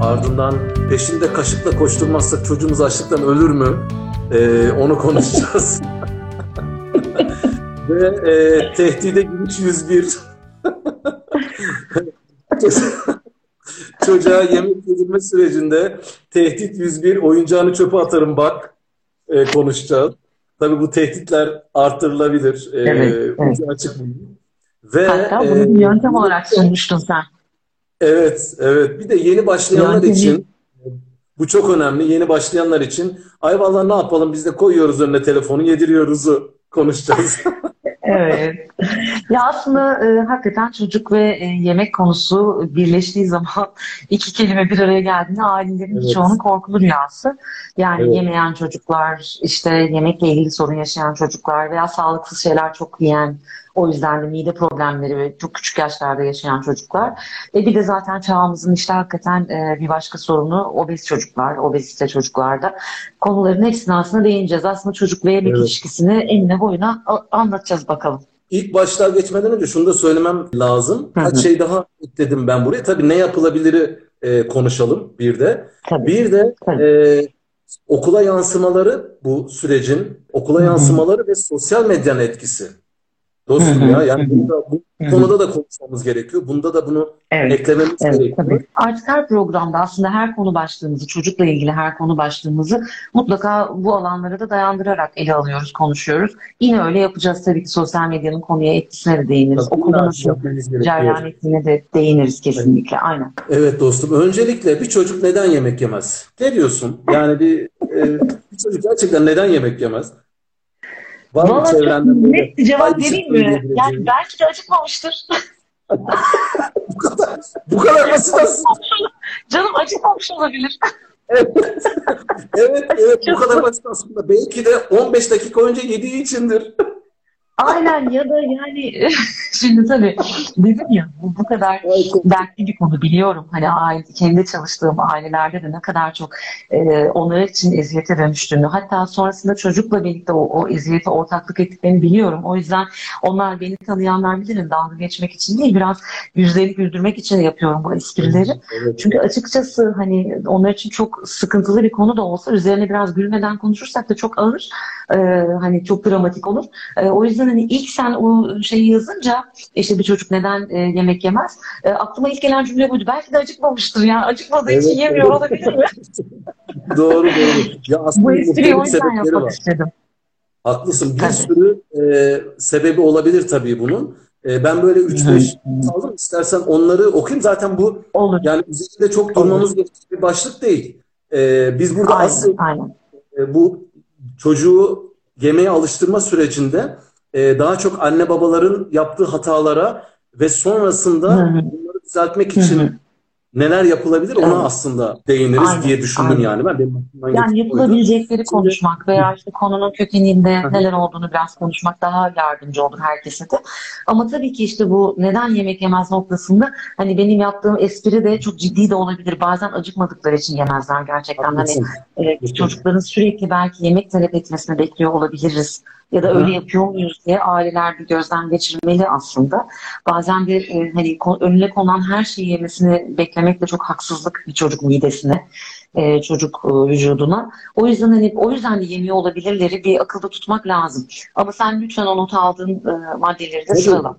Ardından peşinde kaşıkla koşturmazsak çocuğumuz açlıktan ölür mü? Ee, onu konuşacağız. Ve e, tehdide giriş 101. Çocuğa yemek yedirme sürecinde tehdit 101 oyuncağını çöpe atarım bak e, konuşacağız. Tabii bu tehditler artırılabilir. E, Evet, evet. ucu açık bunun. Ve Hatta bunu e, bir yöntem olarak sunmuştun sen. Evet, evet. Bir de yeni başlayanlar Yöntemi- için bu çok önemli. Yeni başlayanlar için ay vallahi ne yapalım biz de koyuyoruz önüne telefonu yediriyoruzu konuşacağız. Evet. Ya aslında e, hakikaten çocuk ve e, yemek konusu birleştiği zaman iki kelime bir araya geldiğinde ailelerin Evet. birçoğunun korkulu rüyası. Yani Evet. yemeyen çocuklar, işte yemekle ilgili sorun yaşayan çocuklar veya sağlıksız şeyler çok yiyen, o yüzden de mide problemleri ve çok küçük yaşlarda yaşayan çocuklar. E bir de zaten çağımızın işte hakikaten e, bir başka sorunu obez çocuklar, obezite çocuklarda. Konuların hepsine aslında değineceğiz. Aslında çocuk ve yemek Evet. ilişkisini enine boyuna a- anlatacağız bakalım. İlk başlığa geçmeden önce şunu da söylemem lazım. Kaç şey daha ekledim ben buraya. Tabii ne yapılabiliri e, konuşalım bir de. Tabii. Bir de Tabii. e, okula yansımaları bu sürecin, okula yansımaları ve sosyal medyanın etkisi. Dostum ya yani bunda, bu konuda da konuşmamız gerekiyor. Bunda da bunu Evet. eklememiz Evet, gerekiyor. tabii. Artık her programda aslında her konu başlığımızı, çocukla ilgili her konu başlığımızı mutlaka bu alanlara da dayandırarak ele alıyoruz, konuşuyoruz. Yine öyle yapacağız tabii ki sosyal medyanın konuya etkisine de değiniriz. Tabii, Okulda nasıl cereyan ettiğine de değiniriz kesinlikle. Aynen. Evet dostum. Öncelikle bir çocuk neden yemek yemez? Ne diyorsun? Yani bir, e, bir çocuk gerçekten neden yemek yemez? Var mı Valla çok çevrende net bir cevap vereyim mi? Yani belki de acıkmamıştır. Bu kadar, bu kadar basit aslında. Canım acıkmamış olabilir. Evet, evet, evet bu kadar basit aslında. Belki de 15 dakika önce yediği içindir. Aynen ya da yani şimdi tabii dedim ya bu, bu kadar dertli bir konu biliyorum. Hani aile, kendi çalıştığım ailelerde de ne kadar çok e, onlar için eziyete dönüştüğünü hatta sonrasında çocukla birlikte o, o eziyete ortaklık ettiklerini biliyorum. O yüzden onlar beni tanıyanlar bilir dalga geçmek için değil biraz yüzlerini güldürmek için yapıyorum bu esprileri. Evet. Çünkü açıkçası hani onlar için çok sıkıntılı bir konu da olsa üzerine biraz gülmeden konuşursak da çok ağır. E, hani çok dramatik olur. E, o yüzden hani ilk sen o şeyi yazınca işte bir çocuk neden e, yemek yemez? E, aklıma ilk gelen cümle buydu. Belki de acıkmamıştır ya. Acıkmadığı için Evet, yemiyor evet. olabilir mi? Doğru doğru. Ya aslında Bu espriyi o yüzden yapmak var. istedim. Haklısın. Bir sürü e, sebebi olabilir tabii bunun. E, ben böyle 3-5 aldım. İstersen onları okuyayım. Zaten bu Olur. yani üzerinde çok durmamız gerektiği bir başlık değil. E, biz burada Aynen, asıl aynen. e, bu çocuğu yemeğe alıştırma sürecinde e, daha çok anne babaların yaptığı hatalara ve sonrasında bunları düzeltmek için neler yapılabilir ona Evet. aslında değiniriz Aynen, diye düşündüm aynen. yani. Ben benim Yani geçen oydu. yapılabilecekleri konuşmak veya işte konunun kökeninde Hı neler olduğunu biraz konuşmak daha yardımcı olur herkese de. Ama tabii ki işte bu neden yemek yemez noktasında hani benim yaptığım espri de çok ciddi de olabilir. Bazen acıkmadıkları için yemezler gerçekten. Hani e, çocukların sürekli belki yemek talep etmesini bekliyor olabiliriz. Ya da hı. öyle yapıyor muyuz diye aileler bir gözden geçirmeli aslında. Bazen de e, hani önüne konan her şeyi yemesini beklemek de çok haksızlık bir çocuk midesine, e, çocuk e, vücuduna. O yüzden hani o yüzden de yemiyor olabilirleri bir akılda tutmak lazım. Ama sen lütfen o not aldığın e, maddeleri de sırala.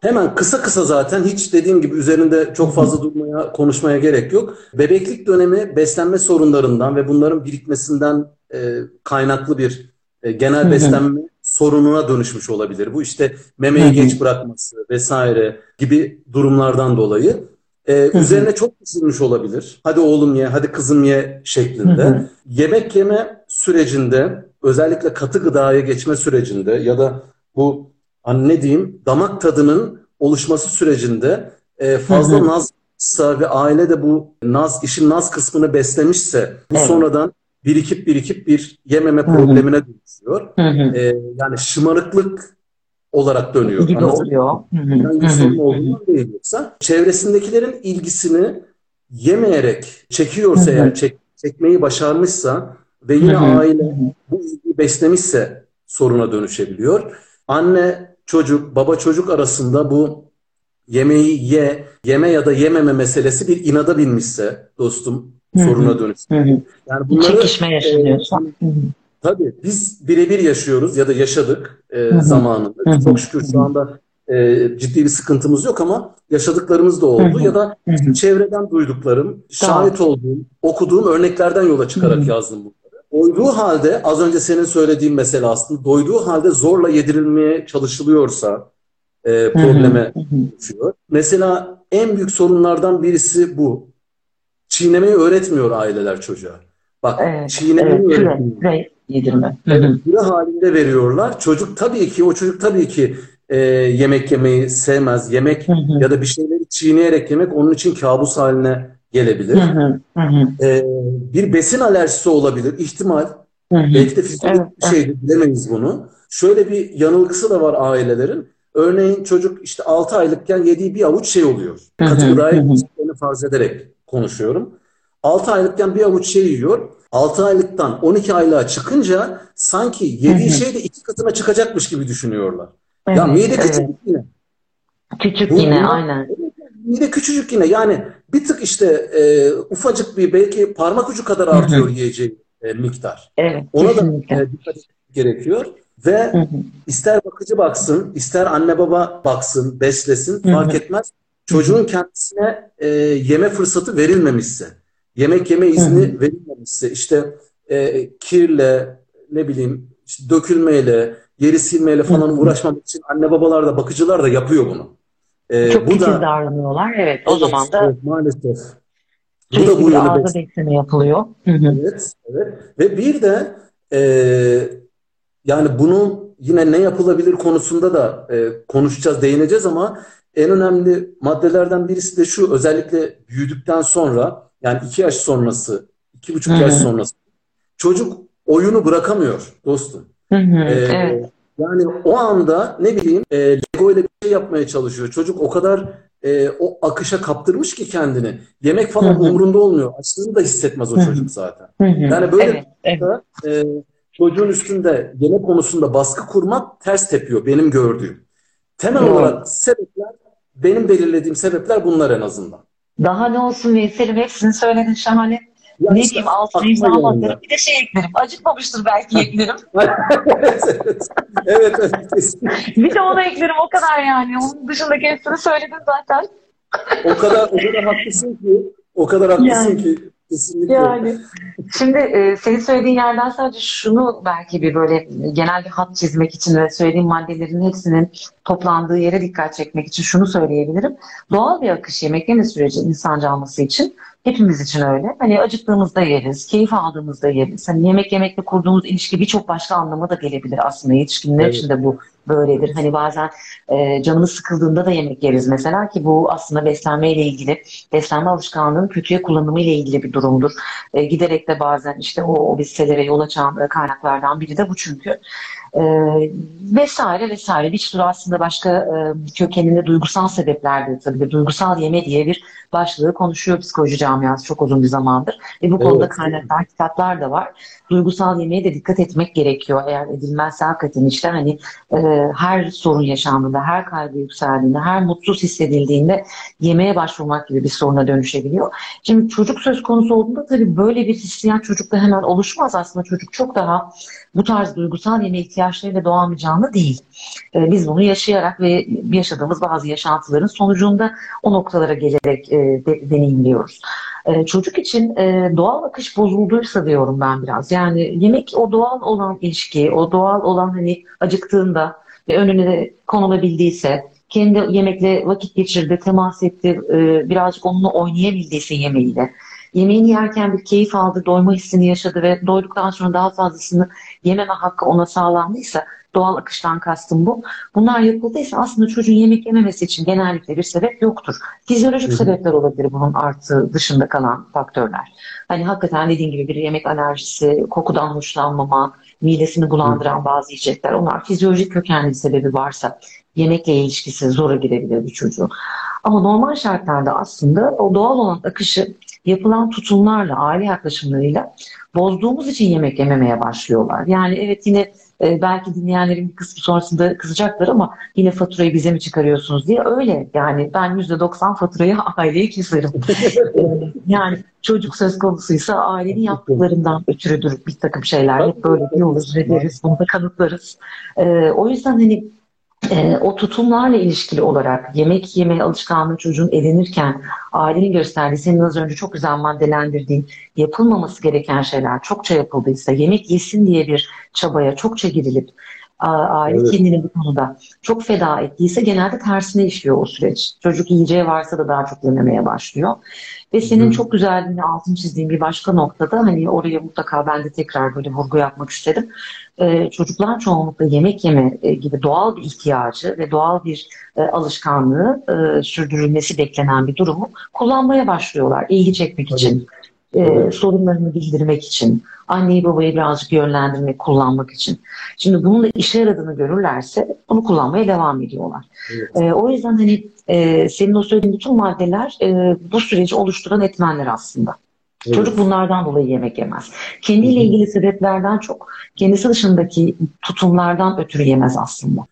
Hemen kısa kısa zaten hiç dediğim gibi üzerinde çok fazla durmaya, konuşmaya gerek yok. Bebeklik dönemi beslenme sorunlarından ve bunların birikmesinden e, kaynaklı bir e, genel beslenme sorununa dönüşmüş olabilir. Bu işte memeyi geç bırakması vesaire gibi durumlardan dolayı. E, hı. üzerine çok düşünmüş olabilir. Hadi oğlum ye, hadi kızım ye şeklinde. Yemek yeme sürecinde özellikle katı gıdaya geçme sürecinde ya da bu hani ne diyeyim damak tadının oluşması sürecinde e, fazla nazsa ve aile de bu naz işin naz kısmını beslemişse bu Evet. sonradan birikip birikip bir yememe problemine dönüşüyor. E, yani şımarıklık olarak dönüyor. Gibi mı? oluyor. Hı. sorun olduğundan değil yoksa çevresindekilerin ilgisini yemeyerek çekiyorsa eğer çek, çekmeyi başarmışsa ve yine aile bu ilgiyi beslemişse soruna dönüşebiliyor. Anne çocuk, baba çocuk arasında bu yemeği ye, yeme ya da yememe meselesi bir inada binmişse dostum soruna dönüşse. Yani bunları çekişme yaşanıyorsa. E, tabii biz birebir yaşıyoruz ya da yaşadık e, zamanında. Çok şükür şu anda e, ciddi bir sıkıntımız yok ama yaşadıklarımız da oldu ya da çevreden duyduklarım, şahit olduğum, okuduğum örneklerden yola çıkarak yazdım bunları. Doyduğu halde az önce senin söylediğin mesele aslında doyduğu halde zorla yedirilmeye çalışılıyorsa e, probleme düşüyor. Mesela en büyük sorunlardan birisi bu. Çiğnemeyi öğretmiyor aileler çocuğa. Bak evet, çiğnemeyi evet, öğretmiyor. Püre, yedirme. Evet, püre halinde veriyorlar. Çocuk tabii ki o çocuk tabii ki e, yemek yemeyi sevmez. Yemek hı hı. ya da bir şeyleri çiğneyerek yemek onun için kabus haline gelebilir. Hı hı. Hı e, bir besin alerjisi olabilir. ihtimal. Hı hı. Belki de fizyolojik evet, bir şeydir. Bilemeyiz bunu. Şöyle bir yanılgısı da var ailelerin. Örneğin çocuk işte 6 aylıkken yediği bir avuç şey oluyor. Katı gıdayı farz ederek konuşuyorum. 6 aylıkken bir avuç şey yiyor. 6 aylıktan 12 aylığa çıkınca sanki yediği şey de iki katına çıkacakmış gibi düşünüyorlar. Evet, ya mide küçük evet. yine. Küçük Bu, yine aynen. Mide küçücük yine yani bir tık işte e, ufacık bir belki parmak ucu kadar artıyor Hı-hı. yiyeceği e, miktar. Evet, Ona kesinlikle. da e, dikkat etmek gerekiyor. Ve Hı-hı. ister bakıcı baksın, ister anne baba baksın, beslesin Hı-hı. fark etmez. Çocuğun kendisine e, yeme fırsatı verilmemişse, yemek yeme izni Hı-hı. verilmemişse, işte e, kirle, ne bileyim, işte dökülmeyle, yeri silmeyle falan Hı-hı. uğraşmamak için anne babalar da bakıcılar da yapıyor bunu. Ee, Çok bu da davranıyorlar. Evet, o evet, zaman da evet, maalesef. Bu da bu yönde besleme yapılıyor. Evet, evet. Ve bir de e, yani bunun yine ne yapılabilir konusunda da e, konuşacağız, değineceğiz ama en önemli maddelerden birisi de şu özellikle büyüdükten sonra yani iki yaş sonrası, iki buçuk yaş sonrası çocuk oyunu bırakamıyor dostum. Ee, evet. Yani o anda ne bileyim e, Lego ile bir şey yapmaya çalışıyor. Çocuk o kadar e, o akışa kaptırmış ki kendini. Yemek falan hı hı. umrunda olmuyor. Açlığını da hissetmez o hı hı. çocuk zaten. Hı hı. Yani böyle evet, evet. E, çocuğun üstünde yemek konusunda baskı kurmak ters tepiyor benim gördüğüm. Temel Doğru. olarak sebepler benim belirlediğim sebepler bunlar en azından. Daha ne olsun Veysel'im hepsini söyledin şahane. Ya ne işte, diyeyim altına imzalamadığım bir de şey eklerim. Acıkmamıştır belki eklerim. evet, evet. bir de onu eklerim o kadar yani. Onun dışındaki hepsini söyledin zaten. o kadar o kadar haklısın ki o kadar haklısın yani. ki Kesinlikle. Yani şimdi e, senin söylediğin yerden sadece şunu belki bir böyle genel bir hat çizmek için ve söylediğim maddelerin hepsinin toplandığı yere dikkat çekmek için şunu söyleyebilirim. Doğal bir akış yemek yeme süreci insan canlısı için hepimiz için öyle. Hani acıktığımızda yeriz, keyif aldığımızda yeriz. Hani yemek yemekle kurduğumuz ilişki birçok başka anlama da gelebilir aslında. Yetişkinler evet. için de bu böyledir. Hani bazen e, canımız sıkıldığında da yemek yeriz mesela ki bu aslında beslenme ile ilgili, beslenme alışkanlığının kötüye kullanımı ile ilgili bir durumdur. E, giderek de bazen işte o obezitelere yol açan e, kaynaklardan biri de bu çünkü. E, vesaire vesaire. Bir sürü aslında başka e, kökeninde duygusal sebeplerdir tabii. Duygusal yeme diye bir başlığı konuşuyor psikoloji camiası çok uzun bir zamandır. Ve bu evet. konuda kaynaklar, kitaplar da var. Duygusal yemeğe de dikkat etmek gerekiyor. Eğer edilmezse hakikaten işte hani e, her sorun yaşandığında, her kaygı yükseldiğinde, her mutsuz hissedildiğinde yemeğe başvurmak gibi bir soruna dönüşebiliyor. Şimdi çocuk söz konusu olduğunda tabii böyle bir hissiyat çocukta hemen oluşmaz. Aslında çocuk çok daha bu tarz duygusal yeme ihtiyaçlarıyla canlı değil. E, biz bunu yaşayarak ve yaşadığımız bazı yaşantıların sonucunda o noktalara gelerek e, de, deneyimliyoruz. E, çocuk için e, doğal akış bozulduysa diyorum ben biraz. Yani yemek o doğal olan ilişki, o doğal olan hani acıktığında ve önüne konulabildiyse, kendi yemekle vakit geçirdi, temas etti, e, birazcık onunla oynayabildiyse yemeğiyle yemeğini yerken bir keyif aldı, doyma hissini yaşadı ve doyduktan sonra daha fazlasını yememe hakkı ona sağlandıysa doğal akıştan kastım bu. Bunlar yapıldıysa aslında çocuğun yemek yememesi için genellikle bir sebep yoktur. Fizyolojik Hı-hı. sebepler olabilir bunun artı dışında kalan faktörler. Hani hakikaten dediğim gibi bir yemek alerjisi, kokudan hoşlanmama, midesini bulandıran Hı-hı. bazı yiyecekler onlar fizyolojik kökenli sebebi varsa yemekle ilişkisi zora girebilir bir çocuğun. Ama normal şartlarda aslında o doğal olan akışı yapılan tutumlarla, aile yaklaşımlarıyla bozduğumuz için yemek yememeye başlıyorlar. Yani evet yine e, belki dinleyenlerin bir kısmı sonrasında kızacaklar ama yine faturayı bize mi çıkarıyorsunuz diye öyle. Yani ben %90 faturayı aileye keserim. E, yani çocuk söz konusuysa ailenin yaptıklarından ötürüdür bir takım şeyler. Hep böyle diyoruz ve deriz, bunu da kanıtlarız. E, o yüzden hani e, o tutumlarla ilişkili olarak yemek yeme alışkanlığı çocuğun edinirken ailenin gösterdiği senin az önce çok güzel maddelendirdiğin yapılmaması gereken şeyler çokça yapıldıysa yemek yesin diye bir çabaya çokça girilip aile evet. kendini bu konuda çok feda ettiyse genelde tersine işliyor o süreç. Çocuk yiyeceği varsa da daha çok yememeye başlıyor. Ve senin Hı. çok güzel altın çizdiğin bir başka noktada hani oraya mutlaka ben de tekrar böyle vurgu yapmak istedim. Ee, çocuklar çoğunlukla yemek yeme e, gibi doğal bir ihtiyacı ve doğal bir e, alışkanlığı e, sürdürülmesi beklenen bir durumu kullanmaya başlıyorlar ilgi çekmek için. E, sorunlarını bildirmek için, anneyi babayı birazcık yönlendirmek, kullanmak için. Şimdi bunun da işe yaradığını görürlerse bunu kullanmaya devam ediyorlar. Evet. E, o yüzden hani e, senin o söylediğin bütün maddeler e, bu süreci oluşturan etmenler aslında. Evet. Çocuk bunlardan dolayı yemek yemez. Kendiyle ilgili sebeplerden çok kendisi dışındaki tutumlardan ötürü yemez aslında.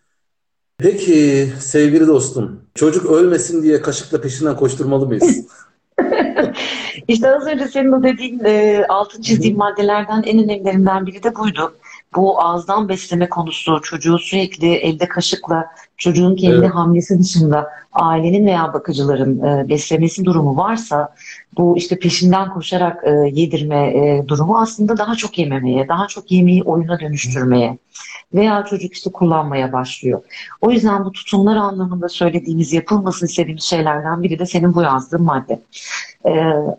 Peki sevgili dostum, çocuk ölmesin diye kaşıkla peşinden koşturmalı mıyız? İşte az önce senin o dediğin e, altın çizdiğin maddelerden en önemlilerinden biri de buydu. Bu ağızdan besleme konusu çocuğu sürekli elde kaşıkla çocuğun kendi evet. hamlesi dışında ailenin veya bakıcıların e, beslemesi durumu varsa bu işte peşinden koşarak e, yedirme e, durumu aslında daha çok yememeye, daha çok yemeği oyuna dönüştürmeye veya çocuk işte kullanmaya başlıyor. O yüzden bu tutumlar anlamında söylediğimiz, yapılmasını istediğimiz şeylerden biri de senin bu yazdığın madde. Ee,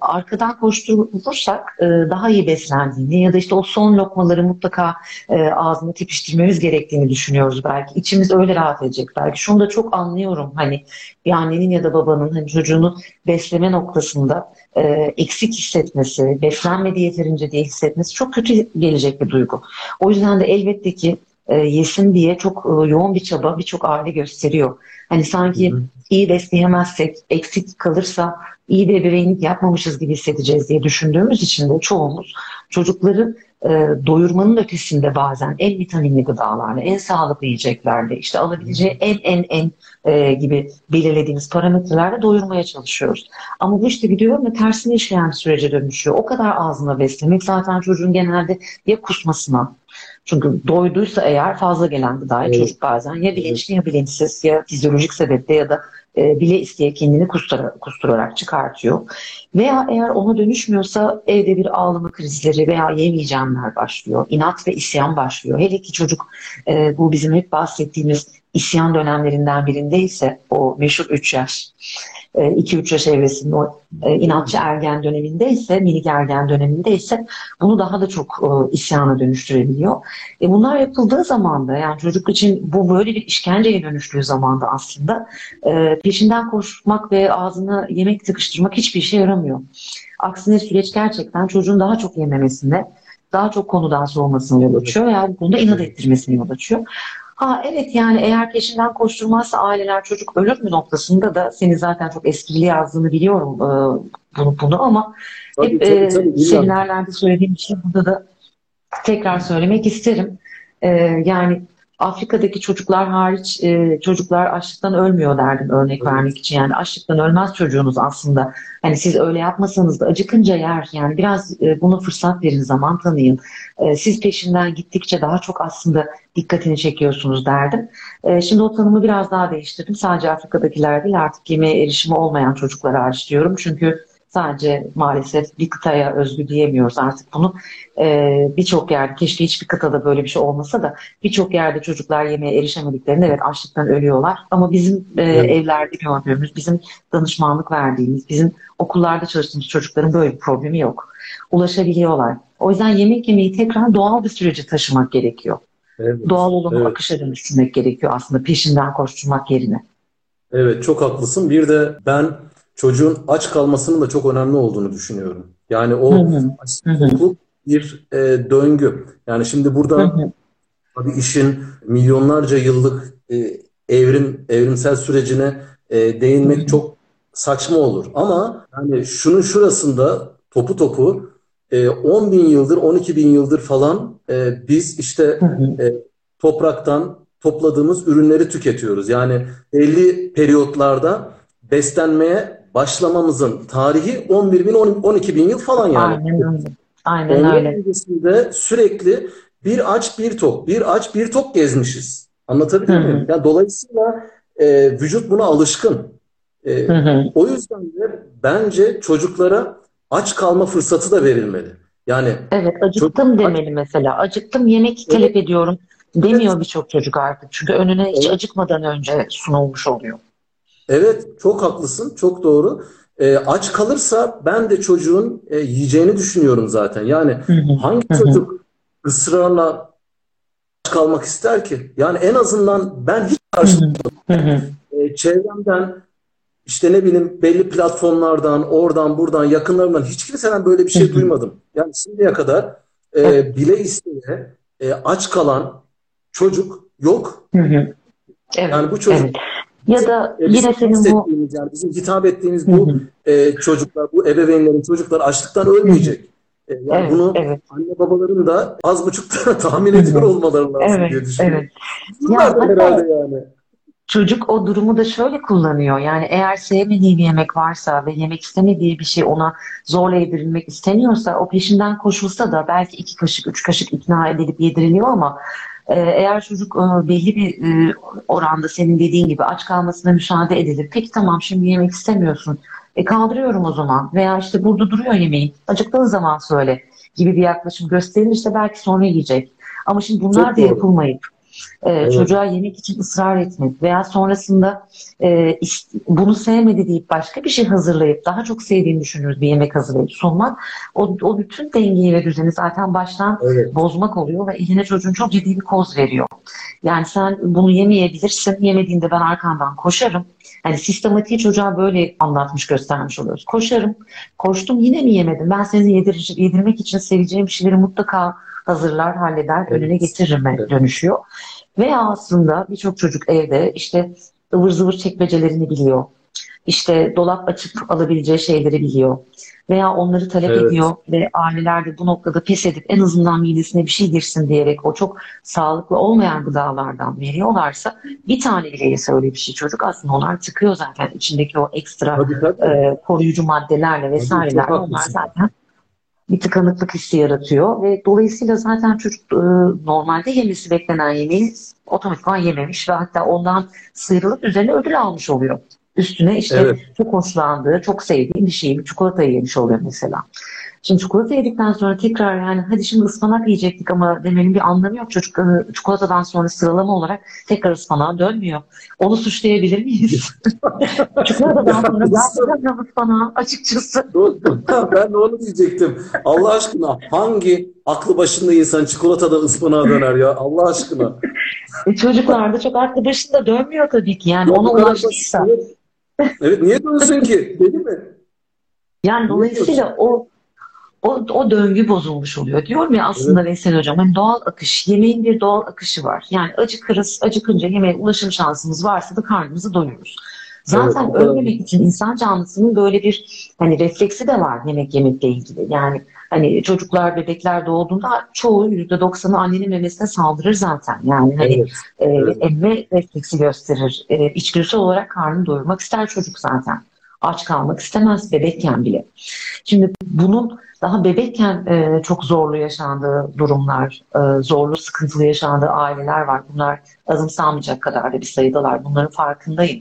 arkadan koşturursak e, daha iyi beslendiğini ya da işte o son lokmaları mutlaka e, ağzına tepiştirmemiz gerektiğini düşünüyoruz belki. İçimiz öyle rahat edecek belki. Şunu da çok anlıyorum hani bir annenin ya da babanın hani çocuğunu besleme noktasında e, eksik hissetmesi, beslenmediği yeterince diye hissetmesi çok kötü gelecek bir duygu. O yüzden de elbette ki e, yesin diye çok e, yoğun bir çaba birçok aile gösteriyor. Hani sanki hı hı. iyi besleyemezsek, eksik kalırsa iyi bir ebeveynlik yapmamışız gibi hissedeceğiz diye düşündüğümüz için de çoğumuz çocukları e, doyurmanın ötesinde bazen en vitaminli gıdalarla, en sağlıklı yiyeceklerle, işte alabileceği en en en e, gibi belirlediğimiz parametrelerle doyurmaya çalışıyoruz. Ama bu işte gidiyor ve tersine işleyen sürece dönüşüyor. O kadar ağzına beslemek zaten çocuğun genelde ya kusmasına, çünkü doyduysa eğer fazla gelen gıdayı evet. çocuk bazen ya bilinçli ya bilinçsiz ya fizyolojik sebeple ya da e, bile isteye kendini kustura, kusturarak çıkartıyor. Veya eğer ona dönüşmüyorsa evde bir ağlama krizleri veya yemeyeceğimler başlıyor. İnat ve isyan başlıyor. Hele ki çocuk e, bu bizim hep bahsettiğimiz isyan dönemlerinden birindeyse o meşhur 3 yaş 2-3 e, yaş evresinde o e, inatçı ergen dönemindeyse, minik ergen dönemindeyse bunu daha da çok e, isyana dönüştürebiliyor. E bunlar yapıldığı zaman da yani çocuk için bu böyle bir işkenceye dönüştüğü zaman da aslında peşinden koşmak ve ağzına yemek tıkıştırmak hiçbir işe yaramıyor. Aksine süreç gerçekten çocuğun daha çok yememesine, daha çok konudan soğumasına yol açıyor veya bu konuda inat ettirmesine yol açıyor. Ha evet yani eğer peşinden koşturmazsa aileler çocuk ölür mü noktasında da seni zaten çok esprili yazdığını biliyorum e, bunu, bunu ama tabii, hep tabii, e, tabii, seminerlerde söylediğim için burada da tekrar söylemek isterim. E, yani Afrika'daki çocuklar hariç e, çocuklar açlıktan ölmüyor derdim örnek vermek için. Yani açlıktan ölmez çocuğunuz aslında. Hani siz öyle yapmasanız da acıkınca yer. Yani biraz e, buna fırsat verin, zaman tanıyın. E, siz peşinden gittikçe daha çok aslında dikkatini çekiyorsunuz derdim. E, şimdi o tanımı biraz daha değiştirdim. Sadece Afrika'dakiler değil artık yemeğe erişimi olmayan çocuklara hariç diyorum. Çünkü sadece maalesef bir kıtaya özgü diyemiyoruz artık bunu. Ee, birçok yerde, keşke hiçbir kıtada böyle bir şey olmasa da birçok yerde çocuklar yemeğe erişemediklerinde evet açlıktan ölüyorlar. Ama bizim e, evet. evlerde gördüğümüz, bizim danışmanlık verdiğimiz, bizim okullarda çalıştığımız çocukların böyle bir problemi yok. Ulaşabiliyorlar. O yüzden yemek yemeyi tekrar doğal bir sürece taşımak gerekiyor. Evet. Doğal olanı evet. akışa dönüştürmek gerekiyor aslında peşinden koşturmak yerine. Evet çok haklısın. Bir de ben çocuğun aç kalmasının da çok önemli olduğunu düşünüyorum. Yani o açlık bir e, döngü. Yani şimdi burada tabii işin milyonlarca yıllık e, evrim evrimsel sürecine e, değinmek çok saçma olur. Ama yani şunun şurasında topu topu 10 bin yıldır, 12 bin yıldır falan biz işte topraktan topladığımız ürünleri tüketiyoruz. Yani belli periyotlarda beslenmeye başlamamızın tarihi 11 bin, 12 bin yıl falan yani. Aynen öyle. Aynen Onun öyle. öncesinde sürekli bir aç bir tok, bir aç bir tok gezmişiz. Anlatabiliyor muyum? Yani dolayısıyla e, vücut buna alışkın. E, o yüzden de bence çocuklara aç kalma fırsatı da verilmeli. Yani Evet, acıktım çocuk, demeli mesela. Acıktım yemek evet. talep ediyorum demiyor evet. birçok çocuk artık. Çünkü önüne hiç evet. acıkmadan önce sunulmuş oluyor. Evet, çok haklısın, çok doğru. E, aç kalırsa ben de çocuğun e, yiyeceğini düşünüyorum zaten. Yani hangi çocuk ısrarla aç kalmak ister ki? Yani en azından ben hiç karşılaşmadım. e, çevremden işte ne bileyim belli platformlardan, oradan, buradan, yakınlarımdan hiç kimseden böyle bir şey duymadım. Yani şimdiye kadar e, bile isteye e, aç kalan çocuk yok. Evet, yani bu çocuk evet. Ya da e, yine senin bu yani bizim hitap ettiğimiz bu e, çocuklar, bu ebeveynlerin çocukları açlıktan ölmeyecek. E, yani evet, bunu evet. anne babaların da az buçuk tahmin ediyor olmaları lazım evet, diye düşünüyorum. Evet. Bunlar da herhalde yani. Çocuk o durumu da şöyle kullanıyor. Yani eğer sevmediği bir yemek varsa ve yemek istemediği bir şey ona zorla yedirilmek isteniyorsa o peşinden koşulsa da belki iki kaşık, üç kaşık ikna edilip yediriliyor ama eğer çocuk e, belli bir e, oranda senin dediğin gibi aç kalmasına müsaade edilir. Peki tamam şimdi yemek istemiyorsun. E kaldırıyorum o zaman. Veya işte burada duruyor yemeğin. Acıktığın zaman söyle gibi bir yaklaşım gösterilirse belki sonra yiyecek. Ama şimdi bunlar Çok da yapılmayıp e, evet. çocuğa yemek için ısrar etmek veya sonrasında e, işte, bunu sevmedi deyip başka bir şey hazırlayıp daha çok sevdiğini düşünürüz bir yemek hazırlayıp sunmak o, o bütün dengeyi ve düzeni zaten baştan evet. bozmak oluyor ve eline çocuğun çok ciddi bir koz veriyor. Yani sen bunu yemeyebilirsin yemediğinde ben arkandan koşarım. Yani sistematiği çocuğa böyle anlatmış göstermiş oluyoruz. Koşarım, koştum yine mi yemedim? Ben seni yedir yedirmek için seveceğim şeyleri mutlaka hazırlar, halleder, evet. önüne getirime evet. dönüşüyor. Veya aslında birçok çocuk evde işte ıvır zıvır çekmecelerini biliyor. İşte dolap açıp alabileceği şeyleri biliyor. Veya onları talep evet. ediyor ve aileler de bu noktada pes edip en azından midesine bir şey girsin diyerek o çok sağlıklı olmayan gıdalardan veriyorlarsa bir tane bile yese öyle bir şey çocuk aslında onlar çıkıyor zaten içindeki o ekstra tabii, tabii. E, koruyucu maddelerle vesairelerle onlar zaten bir tıkanıklık hissi yaratıyor ve dolayısıyla zaten çocuk e, normalde yemesi beklenen yemeği otomatikman yememiş ve hatta ondan sıyrılıp üzerine ödül almış oluyor. Üstüne işte evet. çok hoşlandığı, çok sevdiği bir şeyi, bir çikolatayı yemiş oluyor mesela. Şimdi çikolata yedikten sonra tekrar yani hadi şimdi ıspanak yiyecektik ama demenin bir anlamı yok. Çocuk e, çikolatadan sonra sıralama olarak tekrar ıspanağa dönmüyor. Onu suçlayabilir miyiz? çikolatadan sonra gerçekten ıspanağı açıkçası. ben de onu diyecektim. Allah aşkına hangi aklı başında insan çikolatadan ıspanağa döner ya? Allah aşkına. E, çocuklar da çok aklı başında dönmüyor tabii ki. Yani ona ulaştıysa. Evet. niye dönsün ki? Değil mi? Yani dolayısıyla o o, o döngü bozulmuş oluyor. Diyorum ya aslında evet. Veysel Hocam hani doğal akış, yemeğin bir doğal akışı var. Yani acıkırız, acıkınca yemeğe ulaşım şansımız varsa da karnımızı doyururuz. Zaten evet, ölmemek için insan canlısının böyle bir hani refleksi de var yemek yemekle ilgili. Yani hani çocuklar, bebekler doğduğunda çoğu yüzde doksanı annenin memesine saldırır zaten. Yani hani evet, e, evet. emme refleksi gösterir. E, içgüdüsel olarak karnını doyurmak ister çocuk zaten. Aç kalmak istemez bebekken bile. Şimdi bunun daha bebekken e, çok zorlu yaşandığı durumlar, e, zorlu, sıkıntılı yaşandığı aileler var. Bunlar azımsanmayacak kadar da bir sayıdalar. Bunların farkındayım.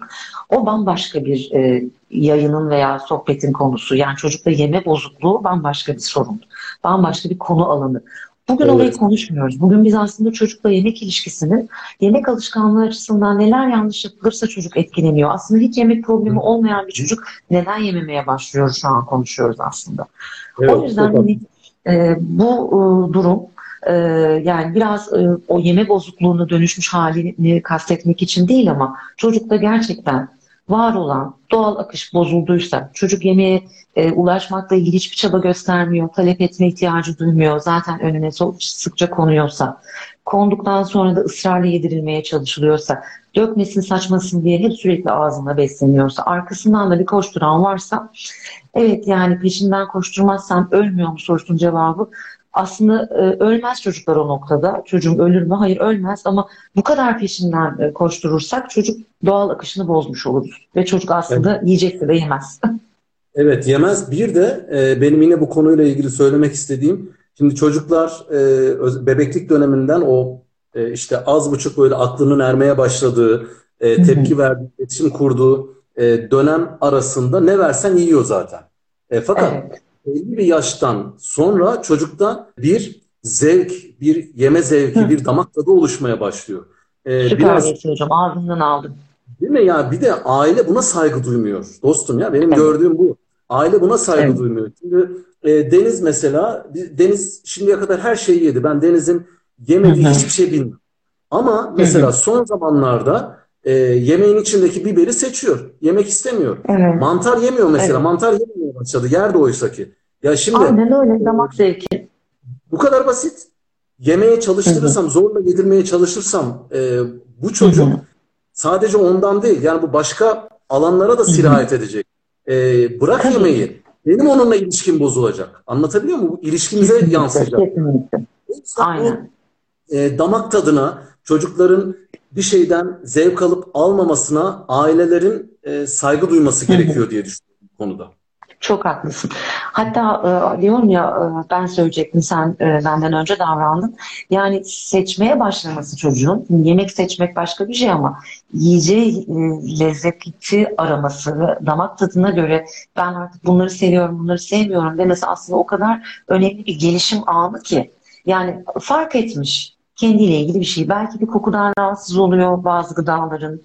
O bambaşka bir e, yayının veya sohbetin konusu. Yani çocukla yeme bozukluğu bambaşka bir sorun. Bambaşka bir konu alanı. Bugün evet. olayı konuşmuyoruz. Bugün biz aslında çocukla yemek ilişkisinin yemek alışkanlığı açısından neler yanlış yapılırsa çocuk etkileniyor. Aslında hiç yemek problemi olmayan bir çocuk neden yememeye başlıyor şu an konuşuyoruz aslında. Evet, o yüzden hani, e, bu e, durum e, yani biraz e, o yeme bozukluğuna dönüşmüş halini kastetmek için değil ama çocukta gerçekten var olan doğal akış bozulduysa, çocuk yemeğe e, ulaşmakla ilgili hiçbir çaba göstermiyor, talep etme ihtiyacı duymuyor, zaten önüne sıkça konuyorsa, konduktan sonra da ısrarla yedirilmeye çalışılıyorsa, dökmesin saçmasın diye hep sürekli ağzında besleniyorsa, arkasından da bir koşturan varsa, evet yani peşinden koşturmazsan ölmüyor mu sorusunun cevabı aslında e, ölmez çocuklar o noktada. Çocuğum ölür mü? Hayır ölmez ama bu kadar peşinden e, koşturursak çocuk doğal akışını bozmuş oluruz. Ve çocuk aslında evet. yiyecekse de yemez. evet yemez. Bir de e, benim yine bu konuyla ilgili söylemek istediğim şimdi çocuklar e, bebeklik döneminden o e, işte az buçuk böyle aklının ermeye başladığı, e, tepki verdiği, iletişim kurduğu e, dönem arasında ne versen yiyor zaten. E, fakat evet belli bir yaştan sonra çocukta bir zevk, bir yeme zevki, Hı. bir damak tadı oluşmaya başlıyor. Ee, Süper biraz, hocam ağzından aldım. Değil mi ya? Bir de aile buna saygı duymuyor. Dostum ya benim evet. gördüğüm bu. Aile buna saygı evet. duymuyor. Çünkü e, Deniz mesela, Deniz şimdiye kadar her şeyi yedi. Ben Deniz'in yemediği Hı-hı. hiçbir şey bilmiyorum. Ama mesela Hı-hı. son zamanlarda e, yemeğin içindeki biberi seçiyor. Yemek istemiyor. Evet. Mantar yemiyor mesela. Evet. Mantar yememeye başladı. Yerde oysa ki. Ya şimdi Aynen öyle damak zevki. Bu kadar basit. Yemeye çalıştırırsam, Hı-hı. zorla yedirmeye çalışırsam e, bu çocuk Hı-hı. sadece ondan değil. Yani bu başka alanlara da sirayet Hı-hı. edecek. E, bırak Tabii. yemeği. Benim onunla ilişkim bozulacak. Anlatabiliyor muyum? Bu ilişkimize yansıyacak. Kesinlikle. Aynen. e, damak tadına, çocukların bir şeyden zevk alıp almamasına ailelerin e, saygı duyması gerekiyor diye düşünüyorum bu konuda. Çok haklısın. Hatta e, diyorum ya e, ben söyleyecektim sen e, benden önce davrandın. Yani seçmeye başlaması çocuğun yemek seçmek başka bir şey ama yiyeceği e, lezzeti araması damak tadına göre ben artık bunları seviyorum bunları sevmiyorum demesi aslında o kadar önemli bir gelişim anı ki. Yani fark etmiş kendiyle ilgili bir şey. Belki bir kokudan rahatsız oluyor bazı gıdaların.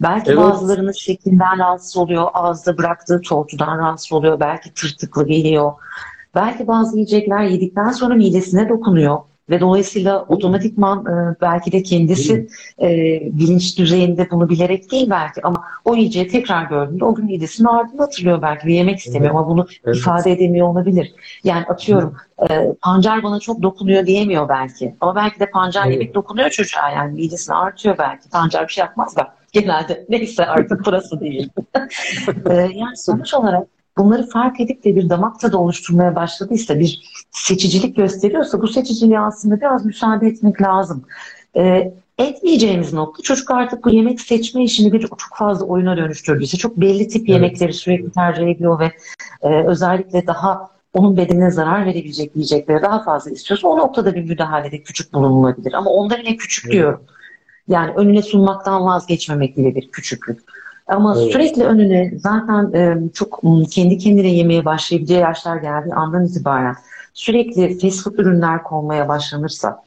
Belki evet. bazılarının şeklinden rahatsız oluyor. Ağızda bıraktığı tortudan rahatsız oluyor. Belki tırtıklı geliyor. Belki bazı yiyecekler yedikten sonra midesine dokunuyor. Ve dolayısıyla otomatikman e, belki de kendisi e, bilinç düzeyinde bunu bilerek değil belki ama o yiyeceği tekrar gördüğünde o gün midesinin ardını hatırlıyor belki ve yemek istemiyor evet. ama bunu evet. ifade edemiyor olabilir. Yani atıyorum e, pancar bana çok dokunuyor diyemiyor belki ama belki de pancar evet. yemek dokunuyor çocuğa yani midesini artıyor belki. Pancar bir şey yapmaz da genelde neyse artık burası değil. e, yani sonuç olarak bunları fark edip de bir damak tadı oluşturmaya başladıysa, bir seçicilik gösteriyorsa bu seçiciliğe aslında biraz müsaade etmek lazım. Ee, etmeyeceğimiz nokta çocuk artık bu yemek seçme işini bir çok fazla oyuna dönüştürdüyse çok belli tip yemekleri sürekli tercih ediyor ve e, özellikle daha onun bedenine zarar verebilecek yiyecekleri daha fazla istiyorsa o noktada bir müdahalede küçük bulunulabilir. Ama onda bile küçük evet. diyorum. Yani önüne sunmaktan vazgeçmemek bile bir küçüklük. Ama evet. sürekli önüne zaten e, çok kendi kendine yemeye başlayabileceği yaşlar geldiği andan itibaren sürekli fast food ürünler konmaya başlanırsa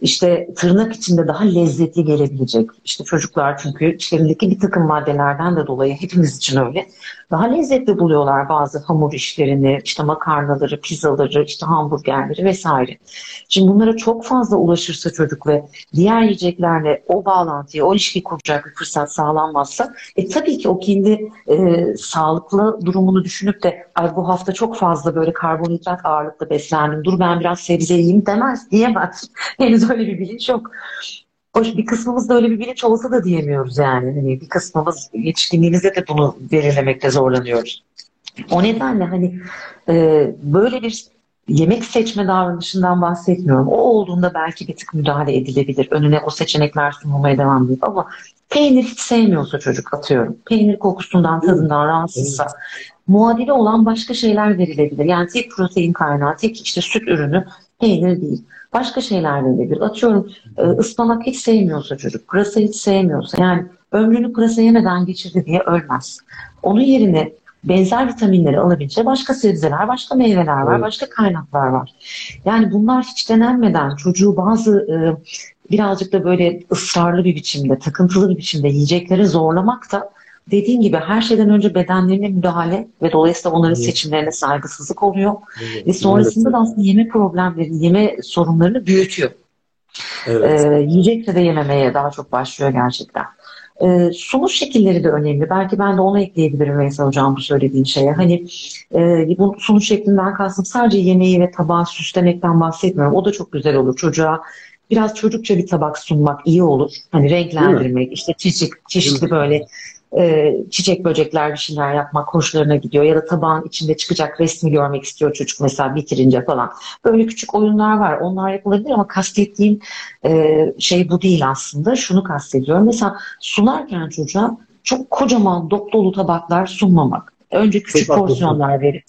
işte tırnak içinde daha lezzetli gelebilecek. İşte çocuklar çünkü içlerindeki bir takım maddelerden de dolayı hepimiz için öyle. Daha lezzetli buluyorlar bazı hamur işlerini, işte makarnaları, pizzaları, işte hamburgerleri vesaire. Şimdi bunlara çok fazla ulaşırsa çocuk ve diğer yiyeceklerle o bağlantıyı, o ilişki kuracak bir fırsat sağlanmazsa e tabii ki o kendi e, sağlıklı durumunu düşünüp de Ay, bu hafta çok fazla böyle karbonhidrat ağırlıklı beslendim, dur ben biraz sebze yiyeyim demez, diyemez. Henüz öyle bir bilinç yok. Hoş bir kısmımızda öyle bir bilinç olsa da diyemiyoruz yani. Hani bir kısmımız yetişkinliğimizde de bunu belirlemekte zorlanıyoruz. O nedenle hani e, böyle bir yemek seçme davranışından bahsetmiyorum. O olduğunda belki bir tık müdahale edilebilir. Önüne o seçenekler sunulmaya devam ediyor ama peynir hiç sevmiyorsa çocuk atıyorum. Peynir kokusundan, tadından rahatsızsa muadili olan başka şeyler verilebilir. Yani tek protein kaynağı, tek işte süt ürünü peynir değil. Başka şeyler verilebilir. Atıyorum e, ıspanak hiç sevmiyorsa çocuk, pırasa hiç sevmiyorsa yani ömrünü pırasa yemeden geçirdi diye ölmez. Onun yerine benzer vitaminleri alabileceği başka sebzeler, başka meyveler var, evet. başka kaynaklar var. Yani bunlar hiç denenmeden çocuğu bazı e, birazcık da böyle ısrarlı bir biçimde, takıntılı bir biçimde yiyeceklere zorlamak da dediğin gibi her şeyden önce bedenlerine müdahale ve dolayısıyla onların evet. seçimlerine saygısızlık oluyor. Evet. Ve sonrasında evet. da aslında yeme problemlerini, yeme sorunlarını büyütüyor. Evet. Ee, yiyecekse de yememeye daha çok başlıyor gerçekten. E, sunuş şekilleri de önemli. Belki ben de onu ekleyebilirim Veysel Hocam bu söylediğin şeye. Hani e, bu sunuş şeklinden kastım sadece yemeği ve tabağı süslemekten bahsetmiyorum. O da çok güzel olur. Çocuğa biraz çocukça bir tabak sunmak iyi olur. Hani renklendirmek, işte çeşit, çeşitli böyle e, çiçek böcekler bir şeyler yapmak hoşlarına gidiyor. Ya da tabağın içinde çıkacak resmi görmek istiyor çocuk mesela bitirince falan. Böyle küçük oyunlar var. Onlar yapılabilir ama kastettiğim e, şey bu değil aslında. Şunu kastediyorum. Mesela sunarken çocuğa çok kocaman dop dolu tabaklar sunmamak. Önce küçük çok porsiyonlar verip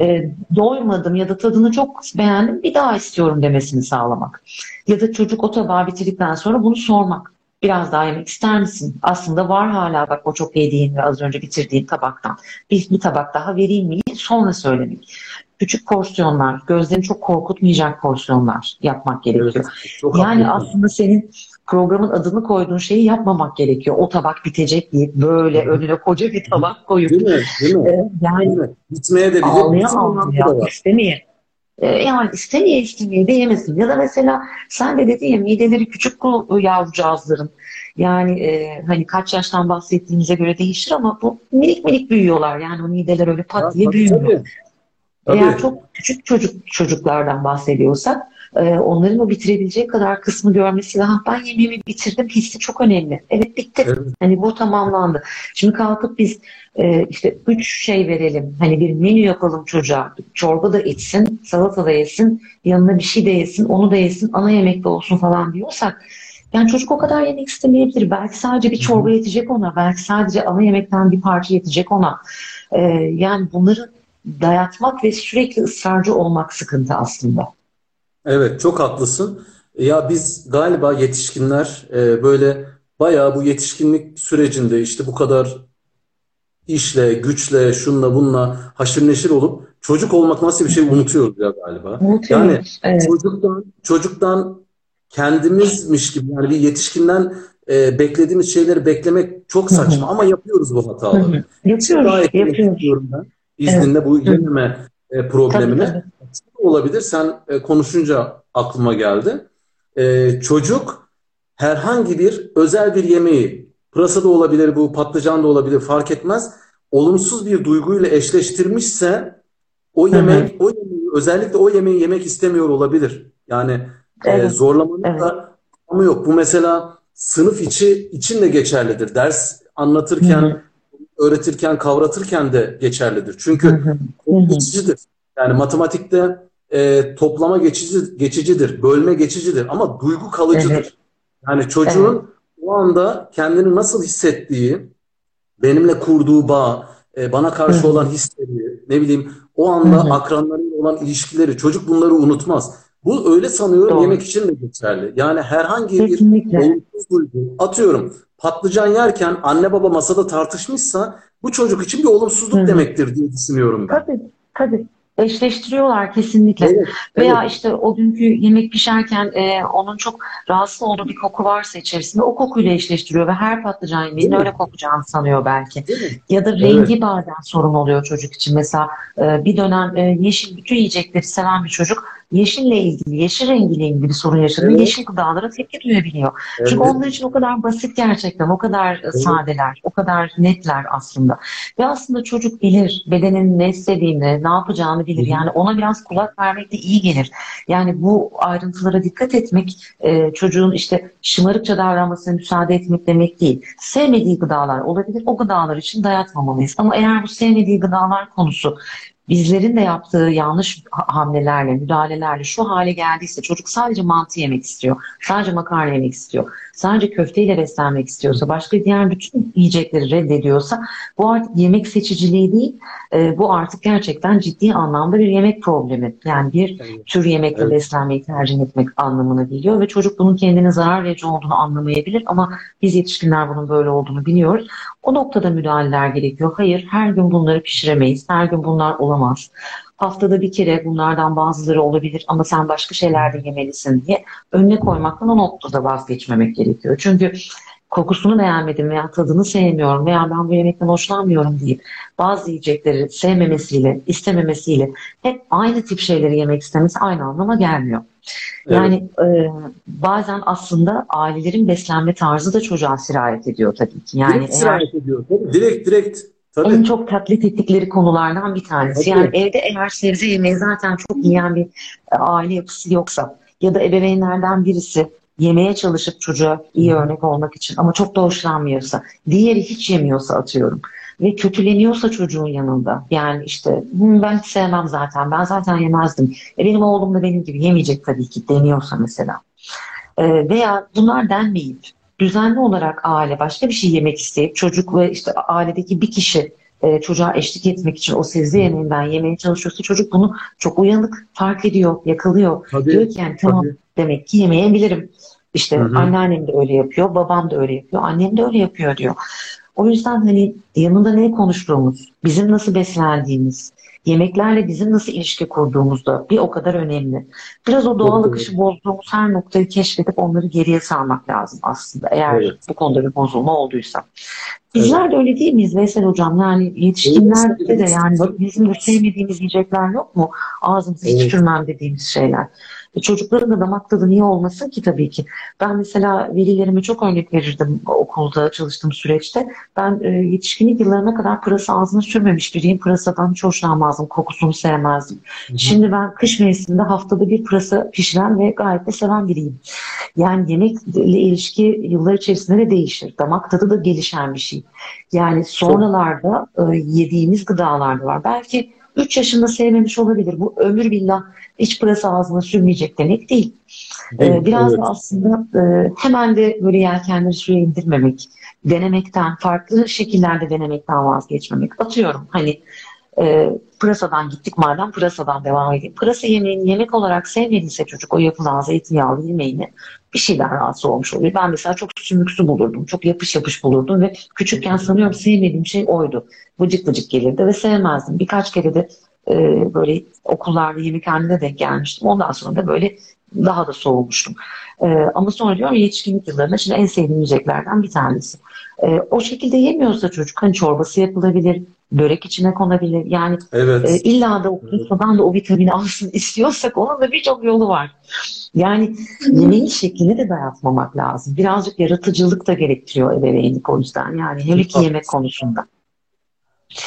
e, doymadım ya da tadını çok beğendim bir daha istiyorum demesini sağlamak. Ya da çocuk o tabağı bitirdikten sonra bunu sormak. Biraz daha yemek ister misin? Aslında var hala bak o çok yediğin ve az önce bitirdiğin tabaktan. Bir, bir tabak daha vereyim mi? Sonra söylemek. Küçük porsiyonlar, gözlerini çok korkutmayacak porsiyonlar yapmak gerekiyor. Evet, yani haklısın. aslında senin programın adını koyduğun şeyi yapmamak gerekiyor. O tabak bitecek diye böyle önüne koca bir tabak koyup. Değil mi? Değil mi? Ee, yani Değil mi? Bitmeye de bilir. Ağlaya ağlaya istemeye. Ee, yani istemeye istemeye de yemesin. Ya da mesela sen de dedin ya mideleri küçük yavrucağızların. Yani e, hani kaç yaştan bahsettiğimize göre değişir ama bu minik minik büyüyorlar. Yani o mideler öyle pat diye büyümüyor. Tabii. Eğer çok küçük çocuk çocuklardan bahsediyorsak e, onların o bitirebilecek kadar kısmı görmesi daha ben yemeğimi bitirdim hissi çok önemli. Evet bitti. Evet. Hani bu tamamlandı. Şimdi kalkıp biz e, işte üç şey verelim. Hani bir menü yapalım çocuğa. Çorba da içsin, salata da yesin, yanına bir şey de yesin, onu da yesin, ana yemek de olsun falan diyorsak yani çocuk o kadar yemek istemeyebilir. Belki sadece bir çorba yetecek ona. Belki sadece ana yemekten bir parça yetecek ona. Ee, yani bunları dayatmak ve sürekli ısrarcı olmak sıkıntı aslında. Evet çok haklısın. Ya biz galiba yetişkinler e, böyle bayağı bu yetişkinlik sürecinde işte bu kadar işle, güçle, şunla bunla haşır neşir olup çocuk olmak nasıl bir şey unutuyoruz ya galiba. Unutuyoruz. Yani evet. çocuktan çocuktan kendimizmiş gibi yani bir yetişkinden e, beklediğimiz şeyleri beklemek çok saçma ama yapıyoruz bu hataları. Yapıyoruz, yapıyoruz. Ben. İzninle evet. bu yememe e, problemine. Tabii, tabii. Olabilir. Sen e, konuşunca aklıma geldi. E, çocuk herhangi bir özel bir yemeği, pırasa da olabilir bu, patlıcan da olabilir fark etmez. Olumsuz bir duyguyla eşleştirmişse o yemek, o yemeği, özellikle o yemeği yemek istemiyor olabilir. Yani Evet. E, zorlamanın evet. da ama yok. Bu mesela sınıf içi için de geçerlidir. Ders anlatırken, Hı-hı. öğretirken, kavratırken de geçerlidir. Çünkü geçicidir. Yani matematikte e, toplama geçici, geçicidir, bölme geçicidir ama duygu kalıcıdır. Evet. Yani çocuğun evet. o anda kendini nasıl hissettiği, benimle kurduğu bağ, e, bana karşı Hı-hı. olan hisleri, ne bileyim o anda Hı-hı. akranlarıyla olan ilişkileri çocuk bunları unutmaz. Bu öyle sanıyorum Doğru. yemek için de geçerli. Yani herhangi Kesinlikle. bir olumsuz duygu atıyorum patlıcan yerken anne baba masada tartışmışsa bu çocuk için bir olumsuzluk Hı. demektir diye düşünüyorum ben. Tabii tabii eşleştiriyorlar kesinlikle. Evet, Veya evet. işte o günkü yemek pişerken e, onun çok rahatsız olduğu bir koku varsa içerisinde o kokuyla eşleştiriyor ve her patlıcan yemeğinin öyle kokacağını sanıyor belki. Ya da rengi evet. bazen sorun oluyor çocuk için. Mesela e, bir dönem e, yeşil bütün yiyecekleri seven bir çocuk yeşille ilgili, yeşil rengiyle ilgili sorun yaşadığında evet. yeşil gıdalara tepki duyabiliyor. Evet. Çünkü onlar için o kadar basit gerçekten, o kadar evet. sadeler, o kadar netler aslında. Ve aslında çocuk bilir bedenin ne istediğini, ne yapacağını bilir. Yani ona biraz kulak vermek de iyi gelir. Yani bu ayrıntılara dikkat etmek e, çocuğun işte şımarıkça davranmasına müsaade etmek demek değil. Sevmediği gıdalar olabilir. O gıdalar için dayatmamalıyız. Ama eğer bu sevmediği gıdalar konusu bizlerin de yaptığı yanlış hamlelerle, müdahalelerle şu hale geldiyse çocuk sadece mantı yemek istiyor, sadece makarna yemek istiyor, sadece köfteyle beslenmek istiyorsa, başka diğer bütün yiyecekleri reddediyorsa bu artık yemek seçiciliği değil, e, bu artık gerçekten ciddi anlamda bir yemek problemi. Yani bir tür yemekle evet. beslenmeyi tercih etmek anlamına geliyor ve çocuk bunun kendine zarar verici olduğunu anlamayabilir ama biz yetişkinler bunun böyle olduğunu biliyoruz. O noktada müdahaleler gerekiyor. Hayır, her gün bunları pişiremeyiz, her gün bunlar olamaz haftada bir kere bunlardan bazıları olabilir ama sen başka şeyler de yemelisin diye önüne koymaktan o noktada vazgeçmemek gerekiyor. Çünkü kokusunu beğenmedim veya tadını sevmiyorum veya ben bu yemekten hoşlanmıyorum deyip bazı yiyecekleri sevmemesiyle, istememesiyle hep aynı tip şeyleri yemek istemesi aynı anlama gelmiyor. Evet. Yani e, bazen aslında ailelerin beslenme tarzı da çocuğa sirayet ediyor tabii ki. Yani direkt eğer, sirayet ediyor. Direkt direkt Tabii. En çok taklit ettikleri konulardan bir tanesi. Tabii. Yani evde eğer sebze yemeği zaten çok yiyen bir e, aile yapısı yoksa ya da ebeveynlerden birisi yemeye çalışıp çocuğa iyi örnek olmak için ama çok da hoşlanmıyorsa, diğeri hiç yemiyorsa atıyorum ve kötüleniyorsa çocuğun yanında yani işte ben hiç sevmem zaten ben zaten yemezdim e benim oğlum da benim gibi yemeyecek tabii ki deniyorsa mesela e, veya bunlar denmeyip düzenli olarak aile başka bir şey yemek isteyip çocuk ve işte ailedeki bir kişi e, çocuğa eşlik etmek için o sebze yemeğinden yemeye çalışıyorsa çocuk bunu çok uyanık fark ediyor, yakalıyor. Tabii, Diyor ki yani tamam tabii. demek ki yemeyebilirim. İşte hı hı. anneannem de öyle yapıyor, babam da öyle yapıyor, annem de öyle yapıyor diyor. O yüzden hani yanında ne konuştuğumuz, bizim nasıl beslendiğimiz, yemeklerle bizim nasıl ilişki kurduğumuz da bir o kadar önemli. Biraz o doğal akışı bozduğumuz her noktayı keşfedip onları geriye sarmak lazım aslında. Eğer evet. bu konuda bir bozulma olduysa. Bizler evet. de öyle değil miyiz Veysel Hocam? Yani yetişkinlerde de yani bizim de sevmediğimiz yiyecekler yok mu? Ağzımızı evet. hiç dediğimiz şeyler. E çocukların da damak tadı niye olmasın ki tabii ki. Ben mesela velilerime çok örnek verirdim okulda çalıştığım süreçte. Ben e, yetişkinlik yıllarına kadar pırasa ağzına sürmemiş biriyim. Pırasadan hiç hoşlanmazdım. Kokusunu sevmezdim. Hı hı. Şimdi ben kış mevsiminde haftada bir pırasa pişiren ve gayet de seven biriyim. Yani yemekle ilişki yıllar içerisinde de değişir. Damak tadı da gelişen bir şey. Yani sonralarda e, yediğimiz gıdalar var. Belki 3 yaşında sevmemiş olabilir. Bu ömür billah hiç pırasa ağzına sürmeyecek demek değil. Ee, biraz evet. da aslında e, hemen de böyle yelkenleri suya indirmemek, denemekten, farklı şekillerde denemekten vazgeçmemek. Atıyorum hani e, pırasadan gittik madem pırasadan devam edeyim. Pırasa yemeğini yemek olarak sevmediyse çocuk o yapılan zeytinyağlı yemeğini bir şeyden rahatsız olmuş oluyor. Ben mesela çok sümüksü bulurdum. Çok yapış yapış bulurdum ve küçükken sanıyorum sevmediğim şey oydu. Vıcık vıcık gelirdi ve sevmezdim. Birkaç kere de e, böyle okullarda yemekhanede denk gelmiştim. Ondan sonra da böyle daha da soğumuştum. E, ama sonra diyorum yetişkinlik yıllarında şimdi en sevdiğim yiyeceklerden bir tanesi. E, o şekilde yemiyorsa çocuk hani çorbası yapılabilir, börek içine konabilir. Yani evet. e, illa da o pırasadan da o vitamini alsın istiyorsak onun da birçok yolu var. Yani yemeğin şeklini de dayatmamak lazım. Birazcık yaratıcılık da gerektiriyor ebeveynlik o yüzden. Yani hele ki yemek konusunda.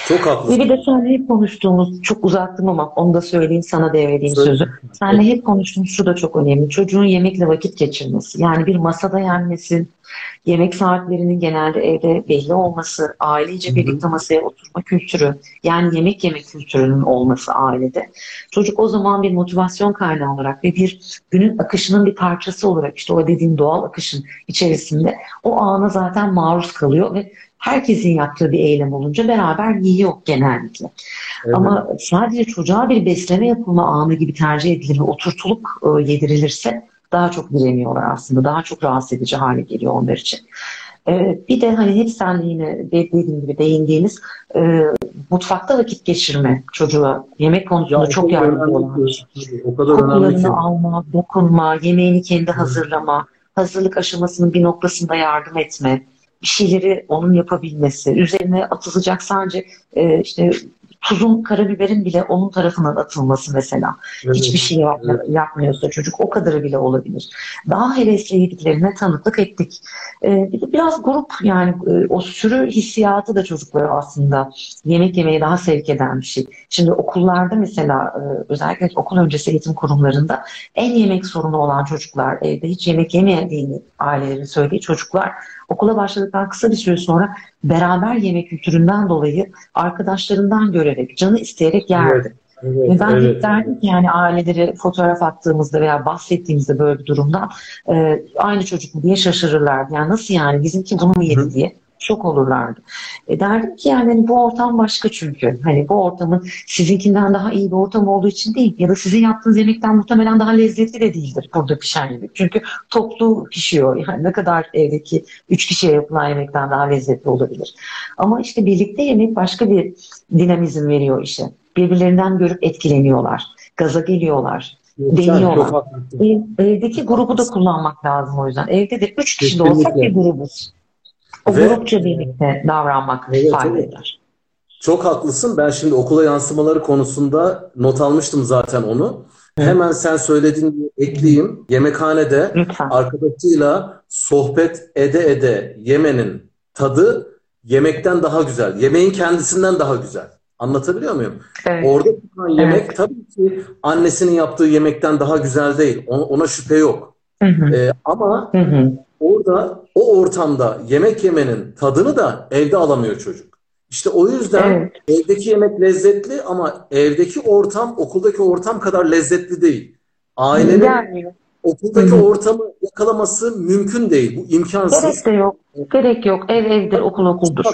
Çok haklısın. Ve bir de seninle hep konuştuğumuz, çok uzattım ama onu da söyleyeyim sana devredeyim Söyle. sözü. Seninle hep konuştuğumuz şu da çok önemli. Çocuğun yemekle vakit geçirmesi. Yani bir masada yenmesi, yemek saatlerinin genelde evde belli olması, ailece birlikte masaya oturma kültürü, yani yemek yemek kültürünün olması ailede. Çocuk o zaman bir motivasyon kaynağı olarak ve bir günün akışının bir parçası olarak işte o dediğin doğal akışın içerisinde o ana zaten maruz kalıyor ve herkesin yaptığı bir eylem olunca beraber yiyor genellikle. Evet. Ama sadece çocuğa bir besleme yapılma anı gibi tercih edilir ve oturtulup e, yedirilirse daha çok direniyorlar aslında. Daha çok rahatsız edici hale geliyor onlar için. E, bir de hani hep sen yine dediğim gibi değindiğiniz e, mutfakta vakit geçirme çocuğa yemek konusunda ya, çok yardımcı olan. O kadar Kokularını alma, dokunma, yemeğini kendi hazırlama, hazırlık aşamasının bir noktasında yardım etme bir şeyleri onun yapabilmesi, üzerine atılacak sadece e, işte tuzun, karabiberin bile onun tarafından atılması mesela. Evet. Hiçbir şey yap evet. yapmıyorsa çocuk o kadarı bile olabilir. Daha hevesli yediklerine tanıklık ettik. Ee, bir de biraz grup yani e, o sürü hissiyatı da çocukları aslında yemek yemeye daha sevk eden bir şey. Şimdi okullarda mesela e, özellikle okul öncesi eğitim kurumlarında en yemek sorunu olan çocuklar, evde hiç yemek yemediğini ailelerin söylediği çocuklar okula başladıktan kısa bir süre sonra beraber yemek kültüründen dolayı arkadaşlarından görerek, canı isteyerek yerdi. Evet. Evet, Ve ben evet, hep derdim ki yani aileleri fotoğraf attığımızda veya bahsettiğimizde böyle bir durumdan e, aynı çocuk mu diye şaşırırlardı. Yani nasıl yani bizimki bunu mu yedi diye şok olurlardı. E derdim ki yani hani bu ortam başka çünkü. Hani bu ortamın sizinkinden daha iyi bir ortam olduğu için değil. Ya da sizin yaptığınız yemekten muhtemelen daha lezzetli de değildir burada pişen yemek. Çünkü toplu pişiyor. Yani ne kadar evdeki üç kişiye yapılan yemekten daha lezzetli olabilir. Ama işte birlikte yemek başka bir dinamizm veriyor işe. Birbirlerinden görüp etkileniyorlar. Gaza geliyorlar deniyorlar. Ev, evdeki grubu da kullanmak lazım o yüzden. Evde de üç kişi de olsak bir grubuz. O Ve, grupça birlikte davranmak evet, fayda evet. eder. Çok haklısın. Ben şimdi okula yansımaları konusunda not almıştım zaten onu. Hı. Hemen sen söylediğin gibi ekleyeyim. Yemekhanede Lütfen. arkadaşıyla sohbet ede ede yemenin tadı yemekten daha güzel. Yemeğin kendisinden daha güzel Anlatabiliyor muyum? Evet. Orada çıkan yemek Evet. tabii ki annesinin yaptığı yemekten daha güzel değil. Ona, ona şüphe yok. Hı hı. Ee, ama Hı hı. Orada o ortamda yemek yemenin tadını da evde alamıyor çocuk. İşte o yüzden Evet. evdeki yemek lezzetli ama evdeki ortam okuldaki ortam kadar lezzetli değil. Ailenin Yani okuldaki Hı hı. ortamı yakalaması mümkün değil. Bu imkansız. gerek de yok. Gerek yok. Ev evdir, okul okuldur.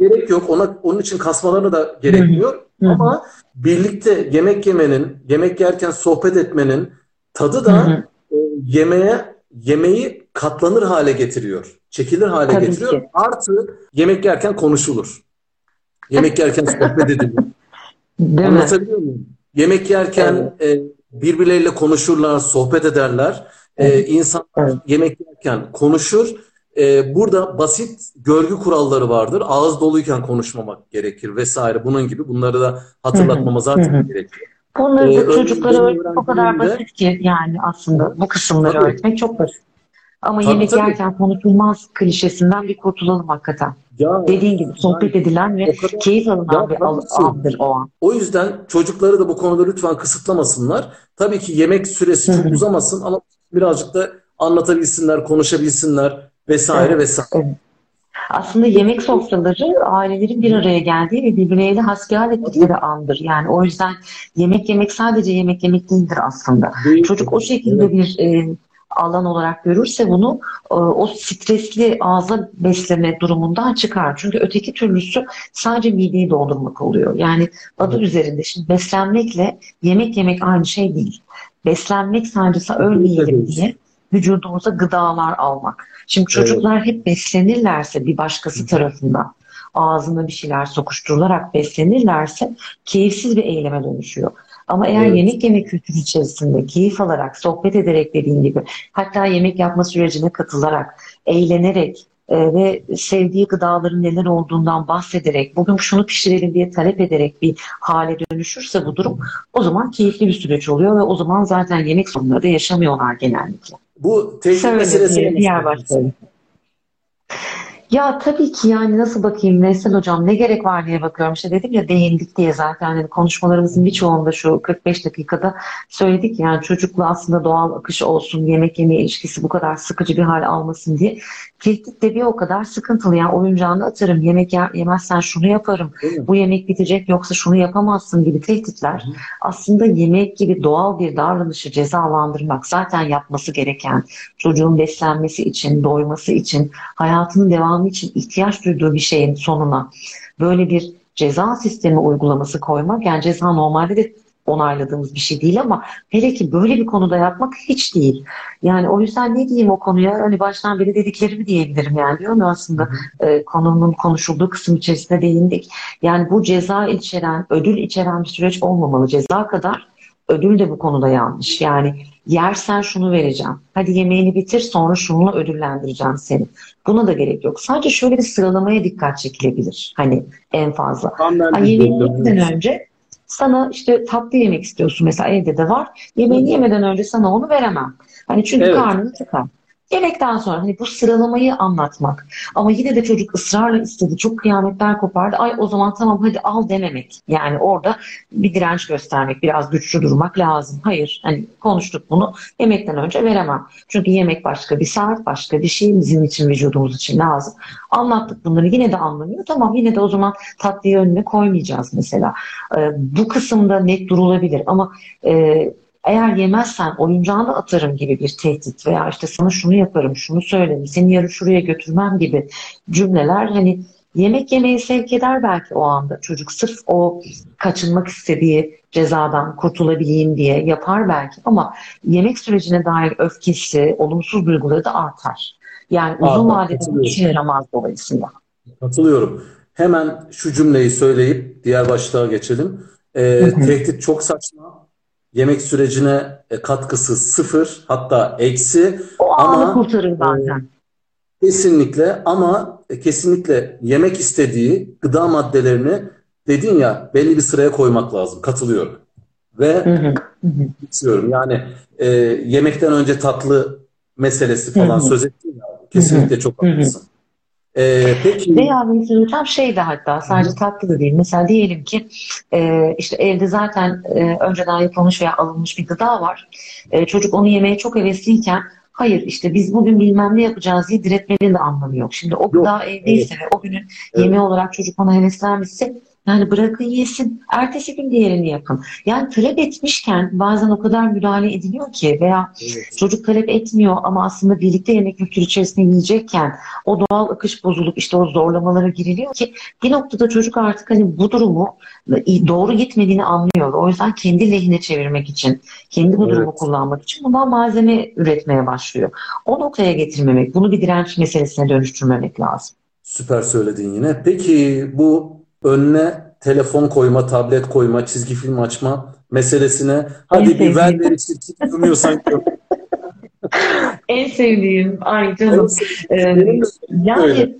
Gerek yok. Ona onun için kasmalarına da gerekmiyor. Hı hı. Ama birlikte yemek yemenin, yemek yerken sohbet etmenin tadı da hı. e, yemeğe yemeği katlanır hale getiriyor. Çekilir hale Tabii getiriyor. ki. Artı yemek yerken konuşulur. Yemek yerken sohbet edilir. Değil mi? Anlatabiliyor muyum? Yemek yerken e, birbirleriyle konuşurlar, sohbet ederler. E, insanlar Evet. yemek yerken konuşur. E, burada basit görgü kuralları vardır. Ağız doluyken konuşmamak gerekir vesaire. Bunun gibi bunları da hatırlatmama zaten gerekiyor. Bunları Ee, da çocuklara öğretmek o kadar basit ki yani aslında bu kısımları Tabii. öğretmek çok basit. Ama Tabii, yemek tabii. yerken konuşulmaz klişesinden bir kurtulalım hakikaten. Ya Dediğin gibi sohbet edilen ve kadar- keyif alınan bir andır o an. O yüzden çocukları da bu konuda lütfen kısıtlamasınlar. Tabii ki yemek süresi çok uzamasın ama birazcık da anlatabilsinler, konuşabilsinler vesaire Evet. vesaire. Aslında yemek sofraları ailelerin bir araya geldiği ve birbirleriyle hasbihal ettikleri andır. Yani o yüzden yemek yemek sadece yemek yemek değildir aslında. Değil. Çocuk o şekilde bir e, alan olarak görürse bunu e, o stresli ağza besleme durumundan çıkar. Çünkü öteki türlüsü sadece mideyi doldurmak oluyor. Yani adı Evet. üzerinde şimdi beslenmekle yemek yemek aynı şey değil. Beslenmek sadece ölmeyelim diye vücudumuza gıdalar almak. Şimdi çocuklar hep beslenirlerse bir başkası tarafından ağzına bir şeyler sokuşturularak beslenirlerse keyifsiz bir eyleme dönüşüyor. Ama eğer Evet. yemek yeme kültürü içerisinde keyif alarak, sohbet ederek dediğin gibi hatta yemek yapma sürecine katılarak, eğlenerek e, ve sevdiği gıdaların neler olduğundan bahsederek, bugün şunu pişirelim diye talep ederek bir hale dönüşürse bu durum o zaman keyifli bir süreç oluyor ve o zaman zaten yemek sorunları da yaşamıyorlar genellikle. Bu Söyle meselesi diğer başlığı. Ya tabii ki yani nasıl bakayım Veysel Hocam ne gerek var diye bakıyorum. İşte dedim ya değindik diye zaten hani konuşmalarımızın birçoğunda şu 45 dakikada söyledik yani çocukla aslında doğal akış olsun, yemek yeme ilişkisi bu kadar sıkıcı bir hal almasın diye. Tehdit de bir o kadar sıkıntılı. Yani oyuncağını atarım, yemek yer, yemezsen şunu yaparım, bu yemek bitecek yoksa şunu yapamazsın gibi tehditler. Hı. aslında yemek gibi doğal bir davranışı cezalandırmak zaten yapması gereken çocuğun beslenmesi için, doyması için, hayatının devamı için ihtiyaç duyduğu bir şeyin sonuna böyle bir ceza sistemi uygulaması koymak yani ceza normalde de onayladığımız bir şey değil ama hele ki böyle bir konuda yapmak hiç değil. Yani o yüzden ne diyeyim o konuya? Hani baştan beri dediklerimi diyebilirim yani diyorum ya aslında e, konunun konuşulduğu kısım içerisinde değindik. Yani bu ceza içeren, ödül içeren bir süreç olmamalı. Ceza kadar ödül de bu konuda yanlış. Yani yersen şunu vereceğim. Hadi yemeğini bitir sonra şununla ödüllendireceğim seni. Buna da gerek yok. Sadece şöyle bir sıralamaya dikkat çekilebilir. Hani en fazla. De yemeğini önce sana işte tatlı yemek istiyorsun mesela evde de var. Yemeğini yemeden önce sana onu veremem. Hani çünkü Evet. karnını tıkar. Yemekten sonra hani bu sıralamayı anlatmak. Ama yine de çocuk ısrarla istedi. Çok kıyametler kopardı. Ay o zaman tamam hadi al dememek. Yani orada bir direnç göstermek, biraz güçlü durmak lazım. Hayır hani konuştuk bunu. Yemekten önce veremem. Çünkü yemek başka bir saat, başka bir şey bizim için vücudumuz için lazım. Anlattık bunları yine de anlamıyor. Tamam yine de o zaman tatlıyı önüne koymayacağız mesela. Ee, bu kısımda net durulabilir ama e, eğer yemezsen oyuncağını atarım gibi bir tehdit veya işte sana şunu yaparım, şunu söylerim, seni yarın şuraya götürmem gibi cümleler hani yemek yemeye sevk eder belki o anda. Çocuk sırf o kaçınmak istediği cezadan kurtulabileyim diye yapar belki ama yemek sürecine dair öfkesi, olumsuz duyguları da artar. Yani uzun vadede katılıyorum. işe yaramaz dolayısıyla. Katılıyorum. Hemen şu cümleyi söyleyip diğer başlığa geçelim. Ee, tehdit çok saçma. Yemek sürecine e, katkısı sıfır hatta eksi O Ama, anı kurtarır zaten. kesinlikle ama e, kesinlikle yemek istediği gıda maddelerini dedin ya belli bir sıraya koymak lazım. Katılıyorum. Ve istiyorum yani e, yemekten önce tatlı meselesi falan söz ettin ya kesinlikle çok haklısın. Ee, peki. Veya tam şey de hatta sadece tatlı da değil. Mesela diyelim ki e, işte evde zaten e, önceden yapılmış veya alınmış bir gıda var. E, çocuk onu yemeye çok hevesliyken hayır işte biz bugün bilmem ne yapacağız diye diretmenin de anlamı yok. Şimdi o gıda yok. evdeyse evet. ve o günün evet. yemeği olarak çocuk ona heveslenmişse yani bırakın yesin. Ertesi gün diğerini yapın. Yani talep etmişken bazen o kadar müdahale ediliyor ki veya evet. çocuk talep etmiyor ama aslında birlikte yemek kültürü içerisinde yiyecekken o doğal akış bozulup işte o zorlamalara giriliyor ki bir noktada çocuk artık hani bu durumu doğru gitmediğini anlıyor. O yüzden kendi lehine çevirmek için, kendi bu durumu evet. kullanmak için bundan malzeme üretmeye başlıyor. O noktaya getirmemek, bunu bir direnç meselesine dönüştürmemek lazım. Süper söyledin yine. Peki bu önüne telefon koyma, tablet koyma, çizgi film açma meselesine hadi bir ver ver çizgi durmuyorsan En sevdiğim. Ay canım. Ee, yani.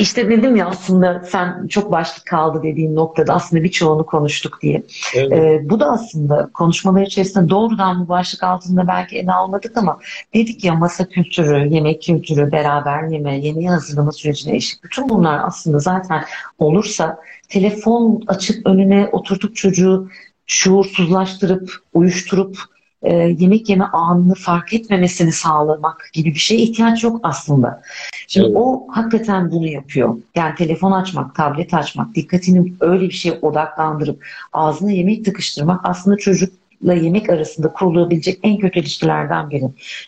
İşte dedim ya aslında sen çok başlık kaldı dediğin noktada aslında birçoğunu konuştuk diye. Evet. Ee, bu da aslında konuşmalar içerisinde doğrudan bu başlık altında belki ele almadık ama dedik ya masa kültürü, yemek kültürü, beraber yeme, yeni hazırlama sürecine eşlik. Bütün bunlar aslında zaten olursa telefon açıp önüne oturtup çocuğu şuursuzlaştırıp, uyuşturup e, yemek yeme anını fark etmemesini sağlamak gibi bir şeye ihtiyaç yok aslında. Şimdi evet. o hakikaten bunu yapıyor. Yani telefon açmak, tablet açmak, dikkatini öyle bir şeye odaklandırıp ağzına yemek tıkıştırmak aslında çocukla yemek arasında kurulabilecek en kötü ilişkilerden biri.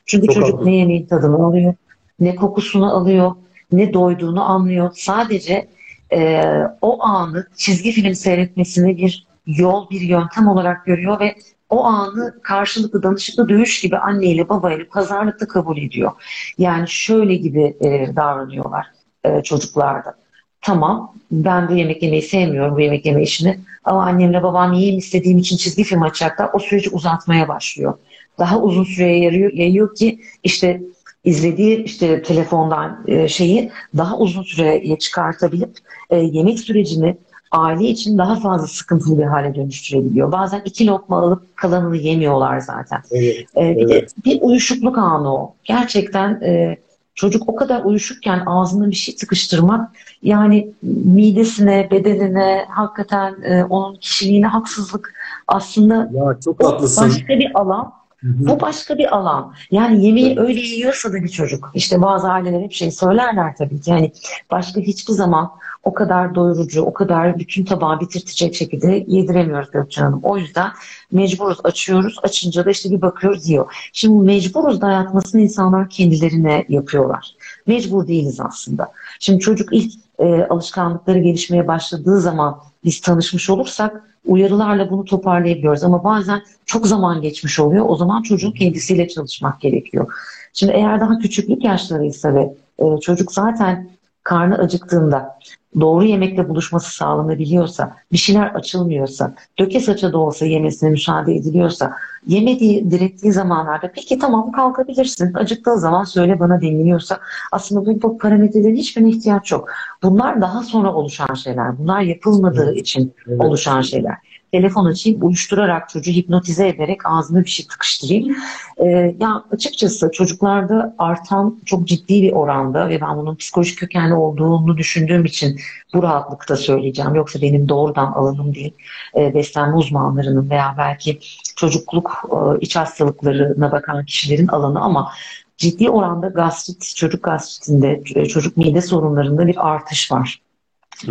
Çünkü Çok çocuk anladım. ne yemeğin tadını alıyor, ne kokusunu alıyor, ne doyduğunu anlıyor. Sadece e, o anı çizgi film seyretmesini bir yol, bir yöntem olarak görüyor ve o anı karşılıklı danışıklı dövüş gibi anneyle babayla pazarlıkta kabul ediyor. Yani şöyle gibi e, davranıyorlar e, çocuklarda. Tamam ben bu yemek yemeyi sevmiyorum bu yemek yeme işini ama annemle babam yiyeyim istediğim için çizgi film açacaklar o süreci uzatmaya başlıyor. Daha uzun süreye yarıyor, yayıyor ki işte izlediği işte telefondan e, şeyi daha uzun süreye çıkartabilip e, yemek sürecini aile için daha fazla sıkıntılı bir hale dönüştürebiliyor. Bazen iki lokma alıp kalanını yemiyorlar zaten. Evet, ee, bir evet. de bir uyuşukluk anı o. Gerçekten e, çocuk o kadar uyuşukken ağzına bir şey tıkıştırmak yani midesine, bedenine, hakikaten e, onun kişiliğine haksızlık aslında ya, çok haklısın. başka bir alan bu başka bir alan. Yani yemeği öyle yiyorsa da bir çocuk. İşte bazı aileler hep şey söylerler tabii ki. Yani başka hiçbir zaman o kadar doyurucu, o kadar bütün tabağı bitirtecek şekilde yediremiyoruz Gökçen Hanım. O yüzden mecburuz, açıyoruz. Açınca da işte bir bakıyoruz yiyor. Şimdi mecburuz dayatmasını insanlar kendilerine yapıyorlar. Mecbur değiliz aslında. Şimdi çocuk ilk e, alışkanlıkları gelişmeye başladığı zaman biz tanışmış olursak uyarılarla bunu toparlayabiliyoruz. Ama bazen çok zaman geçmiş oluyor. O zaman çocuğun kendisiyle çalışmak gerekiyor. Şimdi eğer daha küçüklük yaşlarıysa ve e, çocuk zaten karnı acıktığında doğru yemekle buluşması sağlanabiliyorsa, bir şeyler açılmıyorsa, döke saça da olsa yemesine müsaade ediliyorsa, yemediği, direttiği zamanlarda peki tamam kalkabilirsin, acıktığı zaman söyle bana deniliyorsa aslında bu, bu parametrelerin hiçbirine ihtiyaç yok. Bunlar daha sonra oluşan şeyler. Bunlar yapılmadığı evet. için evet. oluşan şeyler telefon açayım, uyuşturarak çocuğu hipnotize ederek ağzına bir şey tıkıştırayım. Ee, ya açıkçası çocuklarda artan çok ciddi bir oranda ve ben bunun psikolojik kökenli olduğunu düşündüğüm için bu rahatlıkta söyleyeceğim. Yoksa benim doğrudan alanım değil. E, beslenme uzmanlarının veya belki çocukluk e, iç hastalıklarına bakan kişilerin alanı ama ciddi oranda gastrit, çocuk gastritinde, çocuk mide sorunlarında bir artış var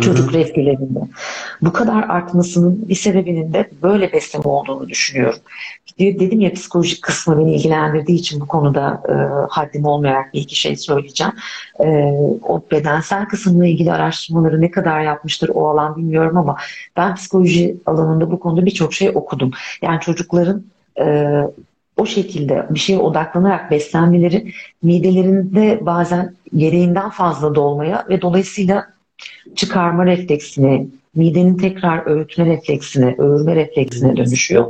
çocuk reflülerinde. Bu kadar artmasının bir sebebinin de böyle besleme olduğunu düşünüyorum. Dedim ya psikolojik kısmı beni ilgilendirdiği için bu konuda e, haddim olmayarak bir iki şey söyleyeceğim. E, o bedensel kısımla ilgili araştırmaları ne kadar yapmıştır o alan bilmiyorum ama ben psikoloji alanında bu konuda birçok şey okudum. Yani çocukların e, o şekilde bir şeye odaklanarak beslenmeleri midelerinde bazen gereğinden fazla dolmaya ve dolayısıyla çıkarma refleksine, midenin tekrar öğütme refleksine, öğürme refleksine dönüşüyor.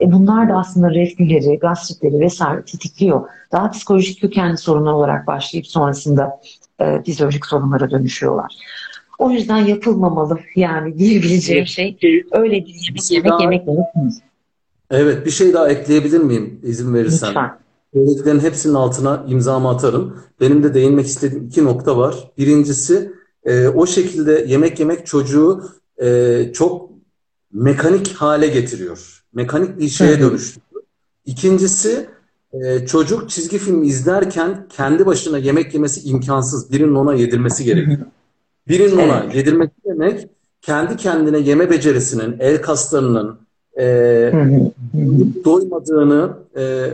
E bunlar da aslında reflüleri, gastritleri vesaire tetikliyor. Daha psikolojik kökenli sorunlar olarak başlayıp sonrasında e, fizyolojik sorunlara dönüşüyorlar. O yüzden yapılmamalı yani diyebileceğim şey öyle bir yemek yemek yemek yemek. Evet bir şey daha ekleyebilir miyim izin verirsen? Lütfen. söylediklerin hepsinin altına imzamı atarım. Benim de değinmek istediğim iki nokta var. Birincisi e, o şekilde yemek yemek çocuğu e, çok mekanik hale getiriyor. Mekanik bir şeye dönüştürüyor. İkincisi e, çocuk çizgi film izlerken kendi başına yemek yemesi imkansız. Birinin ona yedirmesi gerekiyor. Birinin ona yedirmesi demek kendi kendine yeme becerisinin, el kaslarının e, doymadığını e,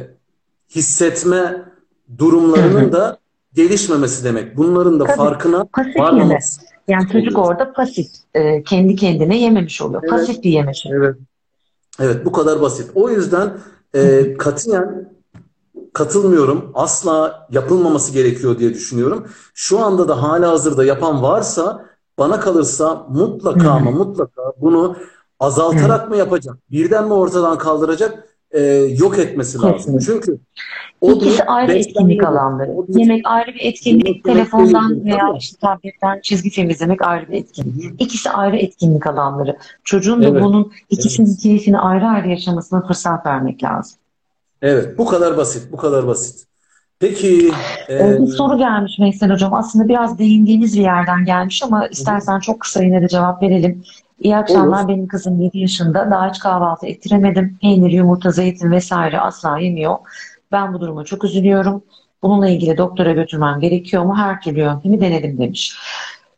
hissetme durumlarının da gelişmemesi demek. Bunların da Tabii, farkına varmaması. Yani çocuk oluyor. orada pasif. e, kendi kendine yememiş oluyor. Evet. Pasif bir yemiş. Evet. Evet, bu kadar basit. O yüzden e, katiyen katılmıyorum. Asla yapılmaması gerekiyor diye düşünüyorum. Şu anda da hala hazırda yapan varsa bana kalırsa mutlaka ama mutlaka bunu azaltarak mı yapacak? Birden mi ortadan kaldıracak? E, yok etmesi lazım. Kesinlikle. Çünkü o İkisi ayrı etkinlik alanları. Yemek ayrı bir etkinlik, Yemek telefondan yemek veya işte tabletten çizgi film izlemek ayrı bir etkinlik. İkisi ayrı etkinlik alanları. Çocuğun da Evet. bunun ikisinin keyfini ayrı ayrı yaşamasına fırsat vermek lazım. Evet, bu kadar basit, bu kadar basit. Peki, Ee, e, bir soru gelmiş Veysel Hocam. Aslında biraz değindiğimiz bir yerden gelmiş ama istersen çok kısa yine de cevap verelim. İyi akşamlar. Olur. Benim kızım 7 yaşında. Daha hiç kahvaltı ettiremedim. Peynir, yumurta, zeytin vesaire asla yemiyor. Ben bu duruma çok üzülüyorum. Bununla ilgili doktora götürmem gerekiyor mu? Her türlü yöntemi denedim demiş.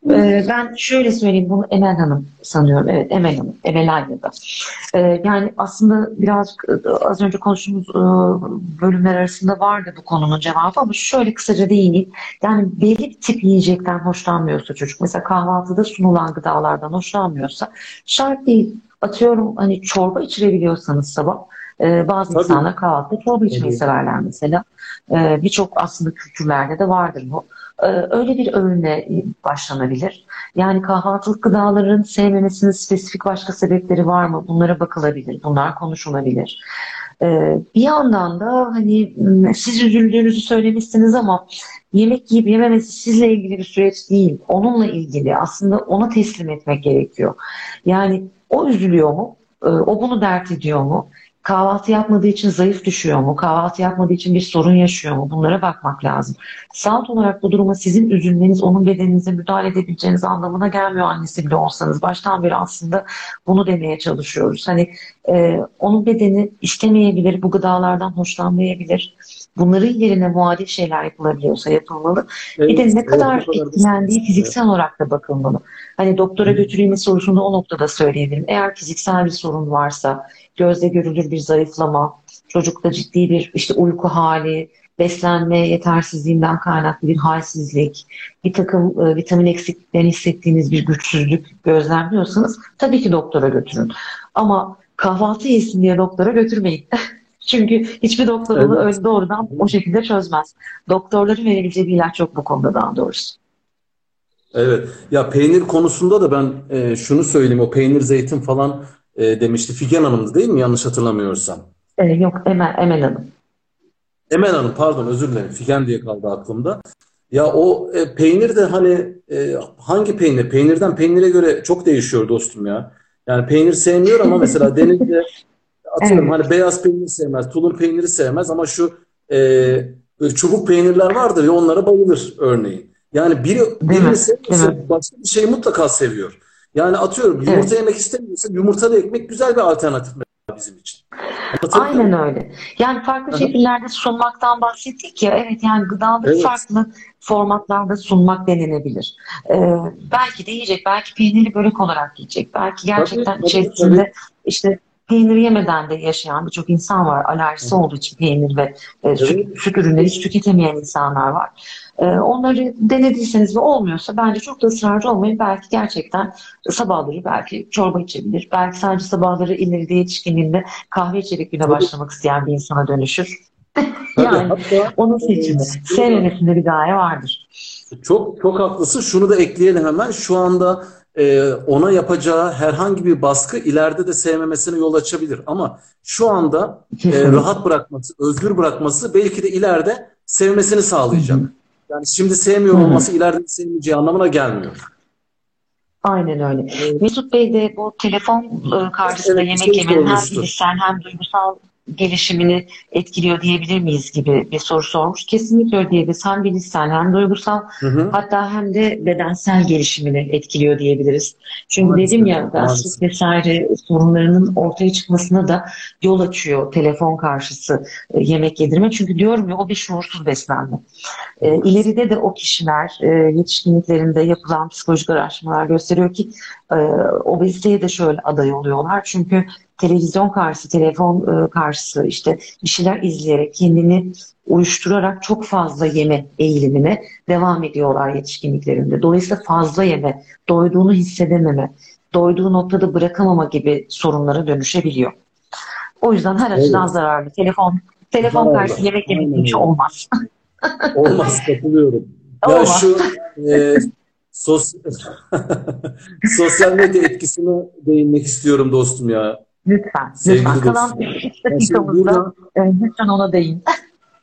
Ee, ben şöyle söyleyeyim bunu Emel Hanım sanıyorum. Evet Emel Hanım. Emel Aynı'da. Ee, yani aslında birazcık e, az önce konuştuğumuz e, bölümler arasında vardı bu konunun cevabı ama şöyle kısaca değineyim. Yani belli bir tip yiyecekten hoşlanmıyorsa çocuk mesela kahvaltıda sunulan gıdalardan hoşlanmıyorsa şart değil. Atıyorum hani çorba içirebiliyorsanız sabah e, bazı Tabii. insanlar kahvaltıda çorba içmeyi Tabii. severler mesela. Birçok aslında kültürlerde de vardır bu. E, Öyle bir öğünle başlanabilir. Yani kahvaltılık gıdaların sevmemesinin spesifik başka sebepleri var mı? Bunlara bakılabilir. Bunlar konuşulabilir. Ee, bir yandan da hani siz üzüldüğünüzü söylemişsiniz ama yemek yiyip yememesi sizle ilgili bir süreç değil. Onunla ilgili. Aslında ona teslim etmek gerekiyor. Yani o üzülüyor mu? Ee, O bunu dert ediyor mu? Kahvaltı yapmadığı için zayıf düşüyor mu? Kahvaltı yapmadığı için bir sorun yaşıyor mu? Bunlara bakmak lazım. Sağlık olarak bu duruma sizin üzülmeniz, onun bedeninize müdahale edebileceğiniz anlamına gelmiyor annesi bile olsanız. Baştan beri aslında bunu demeye çalışıyoruz. Hani e, onun bedeni istemeyebilir, bu gıdalardan hoşlanmayabilir. Bunların yerine muadil şeyler yapılabiliyorsa yapılmalı. Bir de evet, ne evet, kadar kadar etkilendiği fiziksel olarak da bakılmalı. Hani doktora götüreyim sorusunu o noktada söyleyebilirim. Eğer fiziksel bir sorun varsa, gözle görülür bir zayıflama, çocukta ciddi bir işte uyku hali, beslenme yetersizliğinden kaynaklı bir halsizlik, bir takım e, vitamin eksikliklerini hissettiğiniz bir güçsüzlük gözlemliyorsanız tabii ki doktora götürün. Ama kahvaltı yesin diye doktora götürmeyin. Çünkü hiçbir doktor onu Evet. doğrudan o şekilde çözmez. Doktorların verebileceği bir ilaç yok bu konuda daha doğrusu. Evet. Ya peynir konusunda da ben e, şunu söyleyeyim. O peynir, zeytin falan e, demişti. Figen Hanım'dı değil mi? Yanlış hatırlamıyorsam. Ee, yok Emel, Emel Hanım. Emel Hanım pardon özür dilerim. Figen diye kaldı aklımda. Ya o e, peynir de hani e, hangi peynir? Peynirden peynire göre çok değişiyor dostum ya. Yani peynir sevmiyor ama mesela denizde atıyorum Evet. hani beyaz peynir sevmez, tulum peyniri sevmez ama şu e, çubuk peynirler vardır ya onlara bayılır örneğin. Yani biri birini mi? sevmiyorsa başka bir şeyi mutlaka seviyor. Yani atıyorum yumurta Evet. yemek istemiyorsa yumurtalı ekmek güzel bir alternatif bizim için. Anlatabiliyor muyum? Aynen öyle. Yani farklı Aha. şekillerde sunmaktan bahsettik ya. Evet yani gıdaları Evet. farklı formatlarda sunmak denenebilir. Ee, belki de yiyecek, belki peynirli börek olarak yiyecek. Belki gerçekten tabii, içerisinde tabii. işte peynir yemeden de yaşayan birçok insan var. Alerjisi olduğu için peynir ve e, süt, süt ürünleri hiç tüketemeyen insanlar var. Ee, onları denediyseniz ve olmuyorsa bence çok da ısrarcı olmayın. Belki gerçekten sabahları belki çorba içebilir. Belki sadece sabahları ileride yetişkinliğinde kahve içerek güne başlamak isteyen bir insana dönüşür. Yani hatta onun seçimi. e, Sevmemesinde bir gaye vardır. Çok çok haklısın. Şunu da ekleyelim hemen. Şu anda e, ona yapacağı herhangi bir baskı ileride de sevmemesine yol açabilir. Ama şu anda e, rahat bırakması, özgür bırakması belki de ileride sevmesini sağlayacak. Yani şimdi sevmiyor olması ileride sevmeyeceği anlamına gelmiyor. Aynen öyle. Mesut Bey de bu telefon e, karşısında Evet, yemek yemenin hem fiziksel hem duygusal gelişimini etkiliyor diyebilir miyiz gibi bir soru sormuş. Kesinlikle öyle diyebiliriz. Hem bilişsel hem duygusal hı hı. hatta hem de bedensel gelişimini etkiliyor diyebiliriz. Çünkü maalesef, dedim ya gastrik vesaire sorunlarının ortaya çıkmasına da yol açıyor telefon karşısı e, yemek yedirme. Çünkü diyorum ya o bir şuursuz beslenme. E, ileride de o kişiler e, yetişkinliklerinde yapılan psikolojik araştırmalar gösteriyor ki e, obeziteye de şöyle aday oluyorlar. Çünkü televizyon karşısı, telefon e, karşısı işte bir şeyler izleyerek kendini uyuşturarak çok fazla yeme eğilimine devam ediyorlar yetişkinliklerinde. Dolayısıyla fazla yeme, doyduğunu hissedememe, doyduğu noktada bırakamama gibi sorunlara dönüşebiliyor. O yüzden her açıdan evet. zararlı. Telefon telefon karşısı yemek yemek hiç olmaz. olmaz katılıyorum. Ya olmaz. şu e, sos sosyal medya etkisine değinmek istiyorum dostum ya. Lütfen. Sevgili lütfen. Kalan 3 dakikamızda e, lütfen ona değin.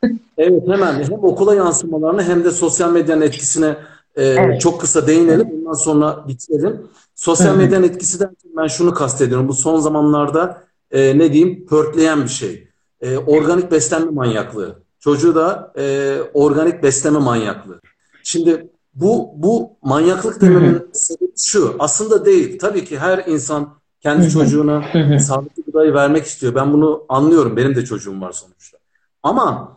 evet hemen hem okula yansımalarını hem de sosyal medyanın etkisine e, evet. çok kısa değinelim. Ondan sonra bitirelim. Sosyal medyanın etkisi derken ben şunu kastediyorum. Bu son zamanlarda e, ne diyeyim pörtleyen bir şey. E, organik beslenme manyaklığı. Çocuğu da e, organik besleme manyaklığı. Şimdi bu bu manyaklık dememin sebebi şu. Aslında değil. Tabii ki her insan kendi çocuğuna sağlıklı gıdayı vermek istiyor. Ben bunu anlıyorum. Benim de çocuğum var sonuçta. Ama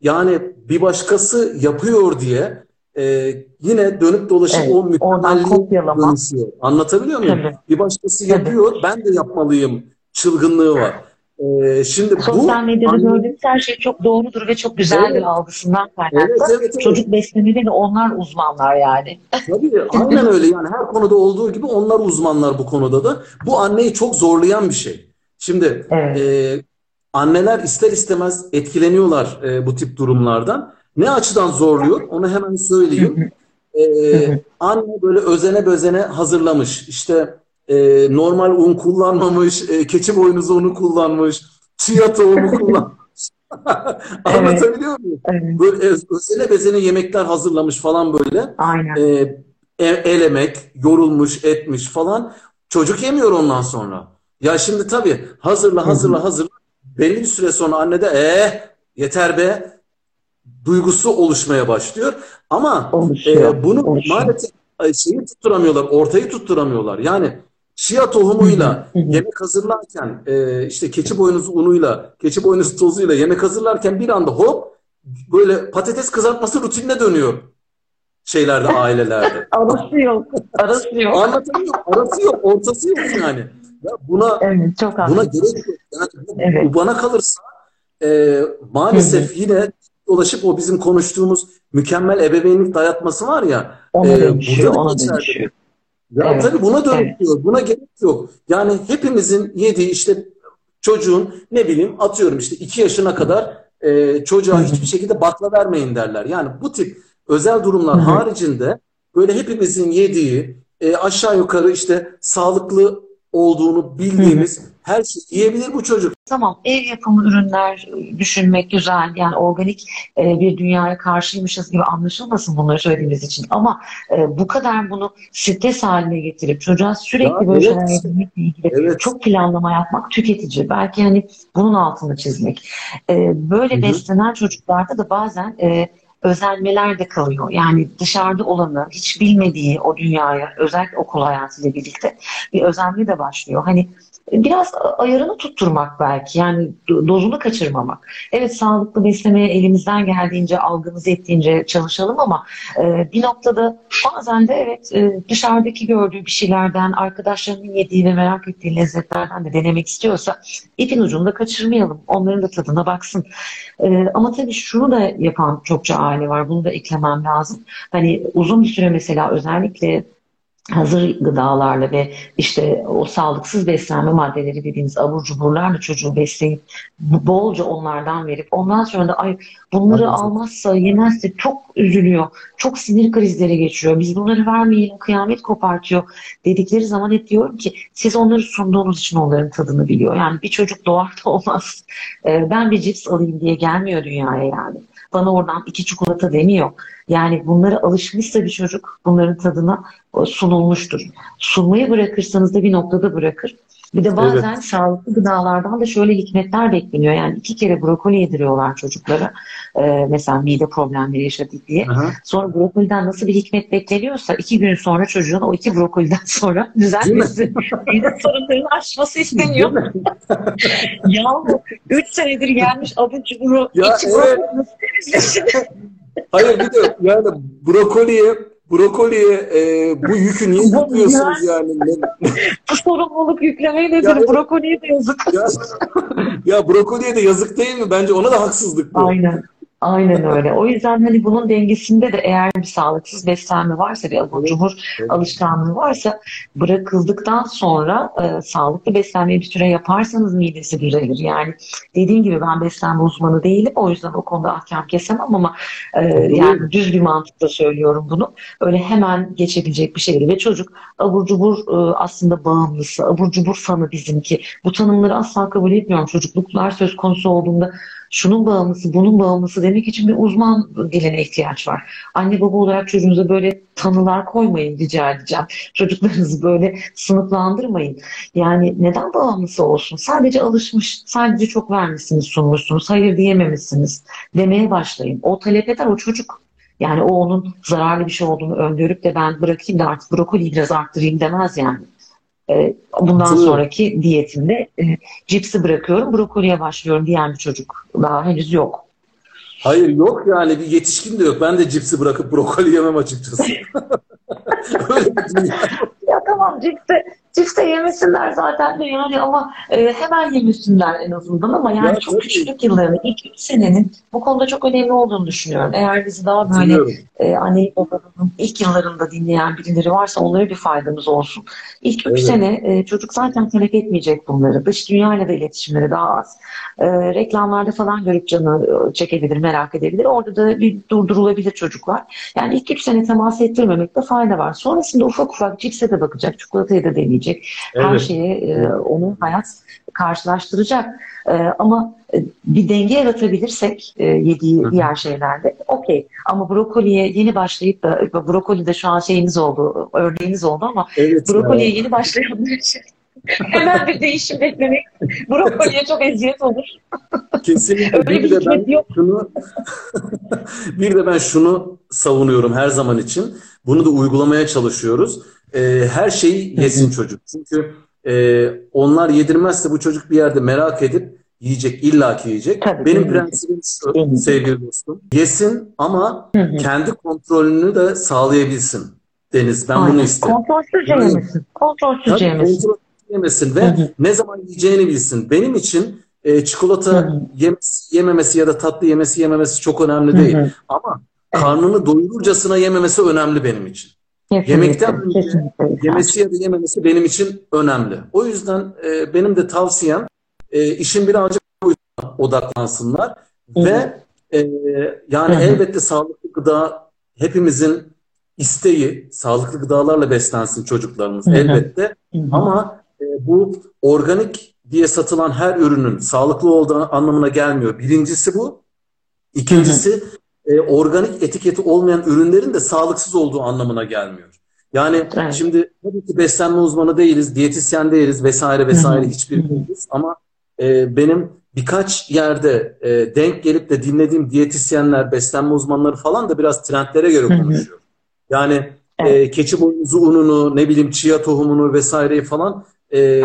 yani bir başkası yapıyor diye e, yine dönüp dolaşıp evet, o mükemmelliği dönüşüyor. Anlatabiliyor muyum? Tabii. Bir başkası yapıyor, ben de yapmalıyım çılgınlığı var. Ee, şimdi Sosyal bu, medyada anne... gördüğümüz her şey çok doğrudur ve çok güzeldir evet. algısından kaynaklı. Evet, evet, evet. Çocuk beslemede de onlar uzmanlar yani. Tabii aynen öyle yani her konuda olduğu gibi onlar uzmanlar bu konuda da. Bu anneyi çok zorlayan bir şey. Şimdi evet. e, anneler ister istemez etkileniyorlar e, bu tip durumlardan. Ne açıdan zorluyor onu hemen söyleyeyim. e, anne böyle özene bezene hazırlamış. İşte e, normal un kullanmamış, e, keçi boynuzu unu kullanmış, chia tohumu kullanmış. Anlatabiliyor muyum? Evet. Böyle özene bezene yemekler hazırlamış falan böyle. Aynen. E, el emek, yorulmuş, etmiş falan. Çocuk yemiyor ondan sonra. Ya şimdi tabii hazırla hazırla hazırla. Belli bir süre sonra anne de eh yeter be duygusu oluşmaya başlıyor. Ama e, bunu oluşuyor. maalesef şeyi tutturamıyorlar, ortayı tutturamıyorlar. Yani Şia tohumuyla yemek hazırlarken e, işte keçi boynuzu unuyla, keçi boynuzu tozuyla yemek hazırlarken bir anda hop böyle patates kızartması rutinine dönüyor şeylerde ailelerde. arası yok. Arası yok. Anlatabiliyor Arası yok. Ortası yok yani. Ya buna evet, çok buna gerek yok. Yani bu, evet. bu bana kalırsa e, maalesef yine dolaşıp o bizim konuştuğumuz mükemmel ebeveynlik dayatması var ya. Ona e, dönüşüyor. Ona dönüşüyor. Ya evet. tabii buna dönüşüyor. Evet. Buna gerek yok. Yani hepimizin yediği işte çocuğun ne bileyim atıyorum işte iki yaşına kadar e, çocuğa hiçbir şekilde bakla vermeyin derler. Yani bu tip özel durumlar haricinde böyle hepimizin yediği e, aşağı yukarı işte sağlıklı olduğunu bildiğimiz her şey yiyebilir bu çocuk. Tamam ev yapımı ürünler düşünmek güzel yani organik e, bir dünyaya karşıymışız gibi anlaşılmasın bunları söylediğimiz için ama e, bu kadar bunu stres haline getirip çocuğa sürekli ya, böyle evet. şeyler yedirmekle ilgili evet. çok planlama yapmak tüketici. Belki hani bunun altını çizmek. E, böyle Hı-hı. beslenen çocuklarda da bazen özenmeler de kalıyor. Yani dışarıda olanı, hiç bilmediği o dünyaya, özellikle okul hayatıyla birlikte bir özenme de başlıyor. Hani biraz ayarını tutturmak belki yani dozunu kaçırmamak. Evet sağlıklı beslemeye elimizden geldiğince algımız ettiğince çalışalım ama e, bir noktada bazen de evet e, dışarıdaki gördüğü bir şeylerden arkadaşlarının yediği ve merak ettiği lezzetlerden de denemek istiyorsa ipin ucunda kaçırmayalım. Onların da tadına baksın. E, ama tabii şunu da yapan çokça aile var. Bunu da eklemem lazım. Hani uzun bir süre mesela özellikle hazır gıdalarla ve işte o sağlıksız beslenme maddeleri dediğimiz abur cuburlarla çocuğu besleyip bolca onlardan verip ondan sonra da ay bunları evet. almazsa yemezse çok üzülüyor. Çok sinir krizleri geçiriyor. Biz bunları vermeyelim kıyamet kopartıyor dedikleri zaman hep diyorum ki siz onları sunduğunuz için onların tadını biliyor. Yani bir çocuk doğar da olmaz. Ee, ben bir cips alayım diye gelmiyor dünyaya yani. Bana oradan iki çikolata demiyor. Yani bunlara alışmışsa bir çocuk bunların tadına sunulmuştur. Sunmayı bırakırsanız da bir noktada bırakır. Bir de bazen evet. sağlıklı gıdalardan da şöyle hikmetler bekleniyor. Yani iki kere brokoli yediriyorlar çocuklara. Ee, mesela mide problemleri yaşadık diye. Aha. Sonra brokoliden nasıl bir hikmet bekleniyorsa iki gün sonra çocuğun o iki brokoliden sonra düzelmesi, mide sorunlarını aşması isteniyor. ya üç senedir gelmiş abur cuburu ya, içi evet. Hayır bir de yani brokoliye brokoliye e, bu yükü niye yüklüyorsunuz yani? bu sorumluluk yüklemeyi nedir? Ya, brokoliye de yazık. Ya, ya brokoliye de yazık değil mi? Bence ona da haksızlık bu. Aynen. Aynen öyle. O yüzden hani bunun dengesinde de eğer bir sağlıksız beslenme varsa, bir abur cubur evet. alışkanlığı varsa bırakıldıktan sonra e, sağlıklı beslenmeyi bir süre yaparsanız midesi düzelir. Yani dediğim gibi ben beslenme uzmanı değilim. O yüzden o konuda ahkam kesemem ama e, yani düz bir mantıkla söylüyorum bunu. Öyle hemen geçebilecek bir şey değil. Ve çocuk abur cubur e, aslında bağımlısı. Abur cubur fanı bizimki. Bu tanımları asla kabul etmiyorum. Çocukluklar söz konusu olduğunda şunun bağımlısı, bunun bağımlısı demek için bir uzman diline ihtiyaç var. Anne baba olarak çocuğunuza böyle tanılar koymayın rica edeceğim. Çocuklarınızı böyle sınıflandırmayın. Yani neden bağımlısı olsun? Sadece alışmış, sadece çok vermişsiniz, sunmuşsunuz, hayır diyememişsiniz demeye başlayın. O talep eder, o çocuk. Yani o onun zararlı bir şey olduğunu öngörüp de ben bırakayım da artık brokoliyi biraz arttırayım demez yani. Ee, bundan sonraki diyetimde e, cipsi bırakıyorum, brokoliye başlıyorum diyen bir çocuk daha henüz yok. Hayır yok yani bir yetişkin de yok. Ben de cipsi bırakıp brokoli yemem açıkçası. Öyle bir dünya. Ya tamam cipsi Çifte yemesinler zaten de yani ama e, hemen yemesinler en azından ama yani ya, çok tabii. küçüklük yıllarının ilk üç senenin bu konuda çok önemli olduğunu düşünüyorum. Eğer bizi daha böyle e, anne babanın ilk yıllarında dinleyen birileri varsa onlara bir faydamız olsun. İlk üç evet. sene e, çocuk zaten talep etmeyecek bunları. Dış dünyayla da iletişimleri daha az. E, reklamlarda falan görüp canı e, çekebilir, merak edebilir. Orada da bir durdurulabilir çocuklar. Yani ilk üç sene temas ettirmemekte fayda var. Sonrasında ufak ufak cipse de bakacak, çikolataya da deneyecek. Evet. Her şeyi e, onu hayat karşılaştıracak. E, ama e, bir denge yaratabilirsek e, yediği Hı. diğer şeylerde okey. Ama brokoliye yeni başlayıp da brokoli de şu an şeyiniz oldu, örneğiniz oldu ama evet, brokoliye ya. yeni başlayanlar için hemen bir değişim beklemek brokoliye çok eziyet olur. Kesinlikle. Öyle bir, bir de ben yok. şunu bir de ben şunu savunuyorum her zaman için. Bunu da uygulamaya çalışıyoruz e, her şeyi yesin çocuk. Çünkü e, onlar yedirmezse bu çocuk bir yerde merak edip yiyecek, illaki yiyecek. Tabii, Benim prensibim şu sevgili dostum. Yesin ama hı hı. kendi kontrolünü de sağlayabilsin Deniz. Ben Aynen. bunu istiyorum. Kontrolsüzce yani, yemesin. Kontrolsüzce yemesin. Yemesin ve ne zaman yiyeceğini bilsin. Benim için e, çikolata. Yemesi, yememesi ya da tatlı yemesi yememesi çok önemli değil. Ama karnını doyururcasına yememesi önemli benim için. Kesinlikle, Yemekten önce yemesi ya da yememesi benim için önemli. O yüzden e, benim de tavsiyem e, işin birazcık odaklansınlar Hı. ve e, yani Hı. elbette sağlıklı gıda hepimizin isteği sağlıklı gıdalarla beslensin çocuklarımız Hı. elbette ama bu organik diye satılan her ürünün sağlıklı olduğu anlamına gelmiyor. Birincisi bu. İkincisi e, organik etiketi olmayan ürünlerin de sağlıksız olduğu anlamına gelmiyor. Yani evet. şimdi tabii ki beslenme uzmanı değiliz, diyetisyen değiliz vesaire vesaire hiçbir değiliz ama e, benim birkaç yerde e, denk gelip de dinlediğim diyetisyenler, beslenme uzmanları falan da biraz trendlere göre konuşuyor. Yani e, keçi boynuzu ununu, ne bileyim chia tohumunu vesaireyi falan e,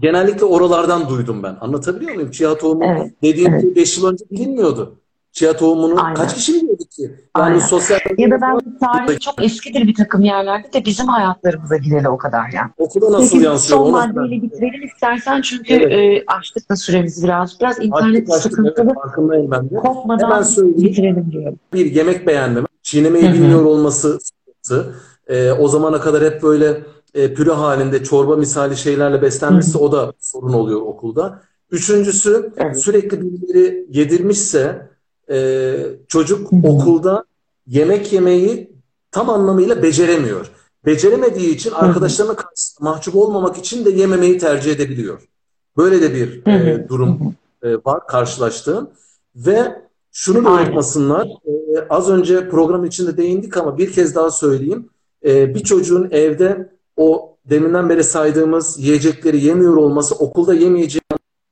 genellikle oralardan duydum ben. Anlatabiliyor muyum? Chia tohumu evet. dediğim evet. 5 yıl önce bilinmiyordu. Chia tohumunu Aynen. kaç kişi biliyordu ki? Yani Aynen. sosyal Ya da ben tarihi çok eskidir bir takım yerlerde de bizim hayatlarımıza gireli o kadar yani. Okula nasıl Peki, yansıyor? Son maddeyle bitirelim istersen çünkü evet. e, açtık da süremizi biraz. Biraz internet açtık, sıkıntılı. Evet, farkındayım ben de. Kopmadan Hemen söyleyeyim. bitirelim diyorum. Bir yemek beğendim. Çiğnemeyi Hı-hı. bilmiyor olması sıkıntı. E, o zamana kadar hep böyle e, püre halinde çorba misali şeylerle beslenmesi Hı-hı. o da sorun oluyor okulda. Üçüncüsü evet. sürekli birileri yedirmişse e, çocuk okulda yemek yemeyi tam anlamıyla beceremiyor. Beceremediği için arkadaşlarına karşı mahcup olmamak için de yememeyi tercih edebiliyor. Böyle de bir e, durum e, var karşılaştığım. Ve şunu da unutmasınlar. E, az önce program içinde değindik ama bir kez daha söyleyeyim. e, bir çocuğun evde o deminden beri saydığımız yiyecekleri yemiyor olması okulda yemeyeceği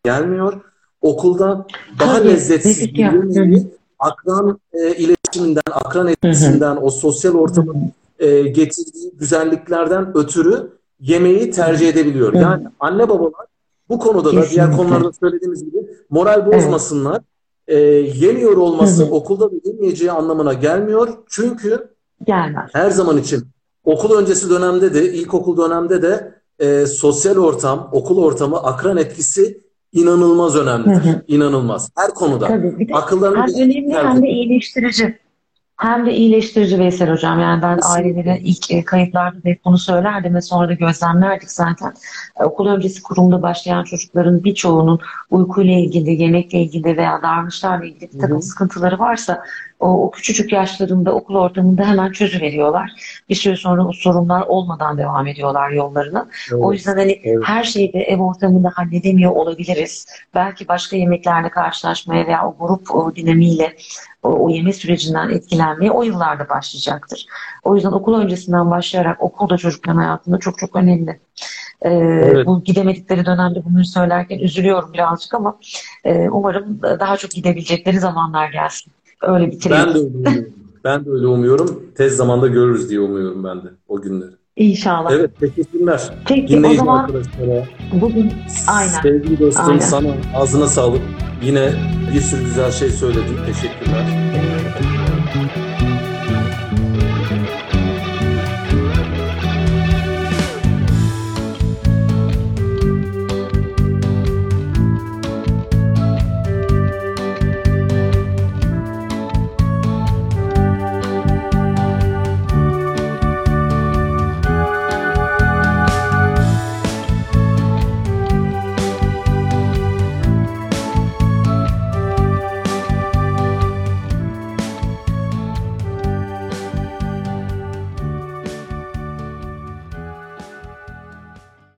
gelmiyor. Okulda daha Tabii, lezzetsiz bir akran e, iletişiminden, akran etkisinden, o sosyal ortamın e, getirdiği güzelliklerden ötürü yemeği tercih edebiliyor. Hı. Yani anne babalar bu konuda da diğer konularda söylediğimiz gibi moral bozmasınlar. E, yemiyor olması Hı hı. okulda da yemeyeceği anlamına gelmiyor. Çünkü Gelmez. her zaman için okul öncesi dönemde de, ilkokul dönemde de e, sosyal ortam, okul ortamı, akran etkisi inanılmaz önemlidir. Hı hı. İnanılmaz. Her konuda. Tabii bir de Akıllarını hem bir- önemli hem de iyileştirici. Hem de iyileştirici Veysel Hocam. Yani ben ailelere ilk e, kayıtlarda da hep bunu söylerdim ve sonra da gözlemlerdik zaten. E, Okul öncesi kurumda başlayan çocukların birçoğunun uykuyla ilgili, yemekle ilgili veya davranışlarla ilgili bir takım Hı hı. sıkıntıları varsa o, o küçücük yaşlarında okul ortamında hemen çözüveriyorlar. Bir süre sonra o sorunlar olmadan devam ediyorlar yollarına. O yüzden hani Evet. her şeyi de ev ortamında halledemiyor olabiliriz. Belki başka yemeklerle karşılaşmaya veya o grup o dinamiğiyle o, o yeme sürecinden etkilenmeye o yıllarda başlayacaktır. O yüzden okul öncesinden başlayarak okul da çocukların hayatında çok çok önemli. Ee, Bu gidemedikleri dönemde bunu söylerken üzülüyorum birazcık ama e, umarım daha çok gidebilecekleri zamanlar gelsin. Öyle bitireyim. Ben de öyle umuyorum. Ben de öyle umuyorum. Tez zamanda görürüz diye umuyorum ben de o günleri. İnşallah. Evet, teşekkürler. Peki o Dinleyici zaman arkadaşlara. bugün aynen. Sevgili dostum Aynen. sana ağzına sağlık. Yine bir sürü güzel şey söyledin. Teşekkürler.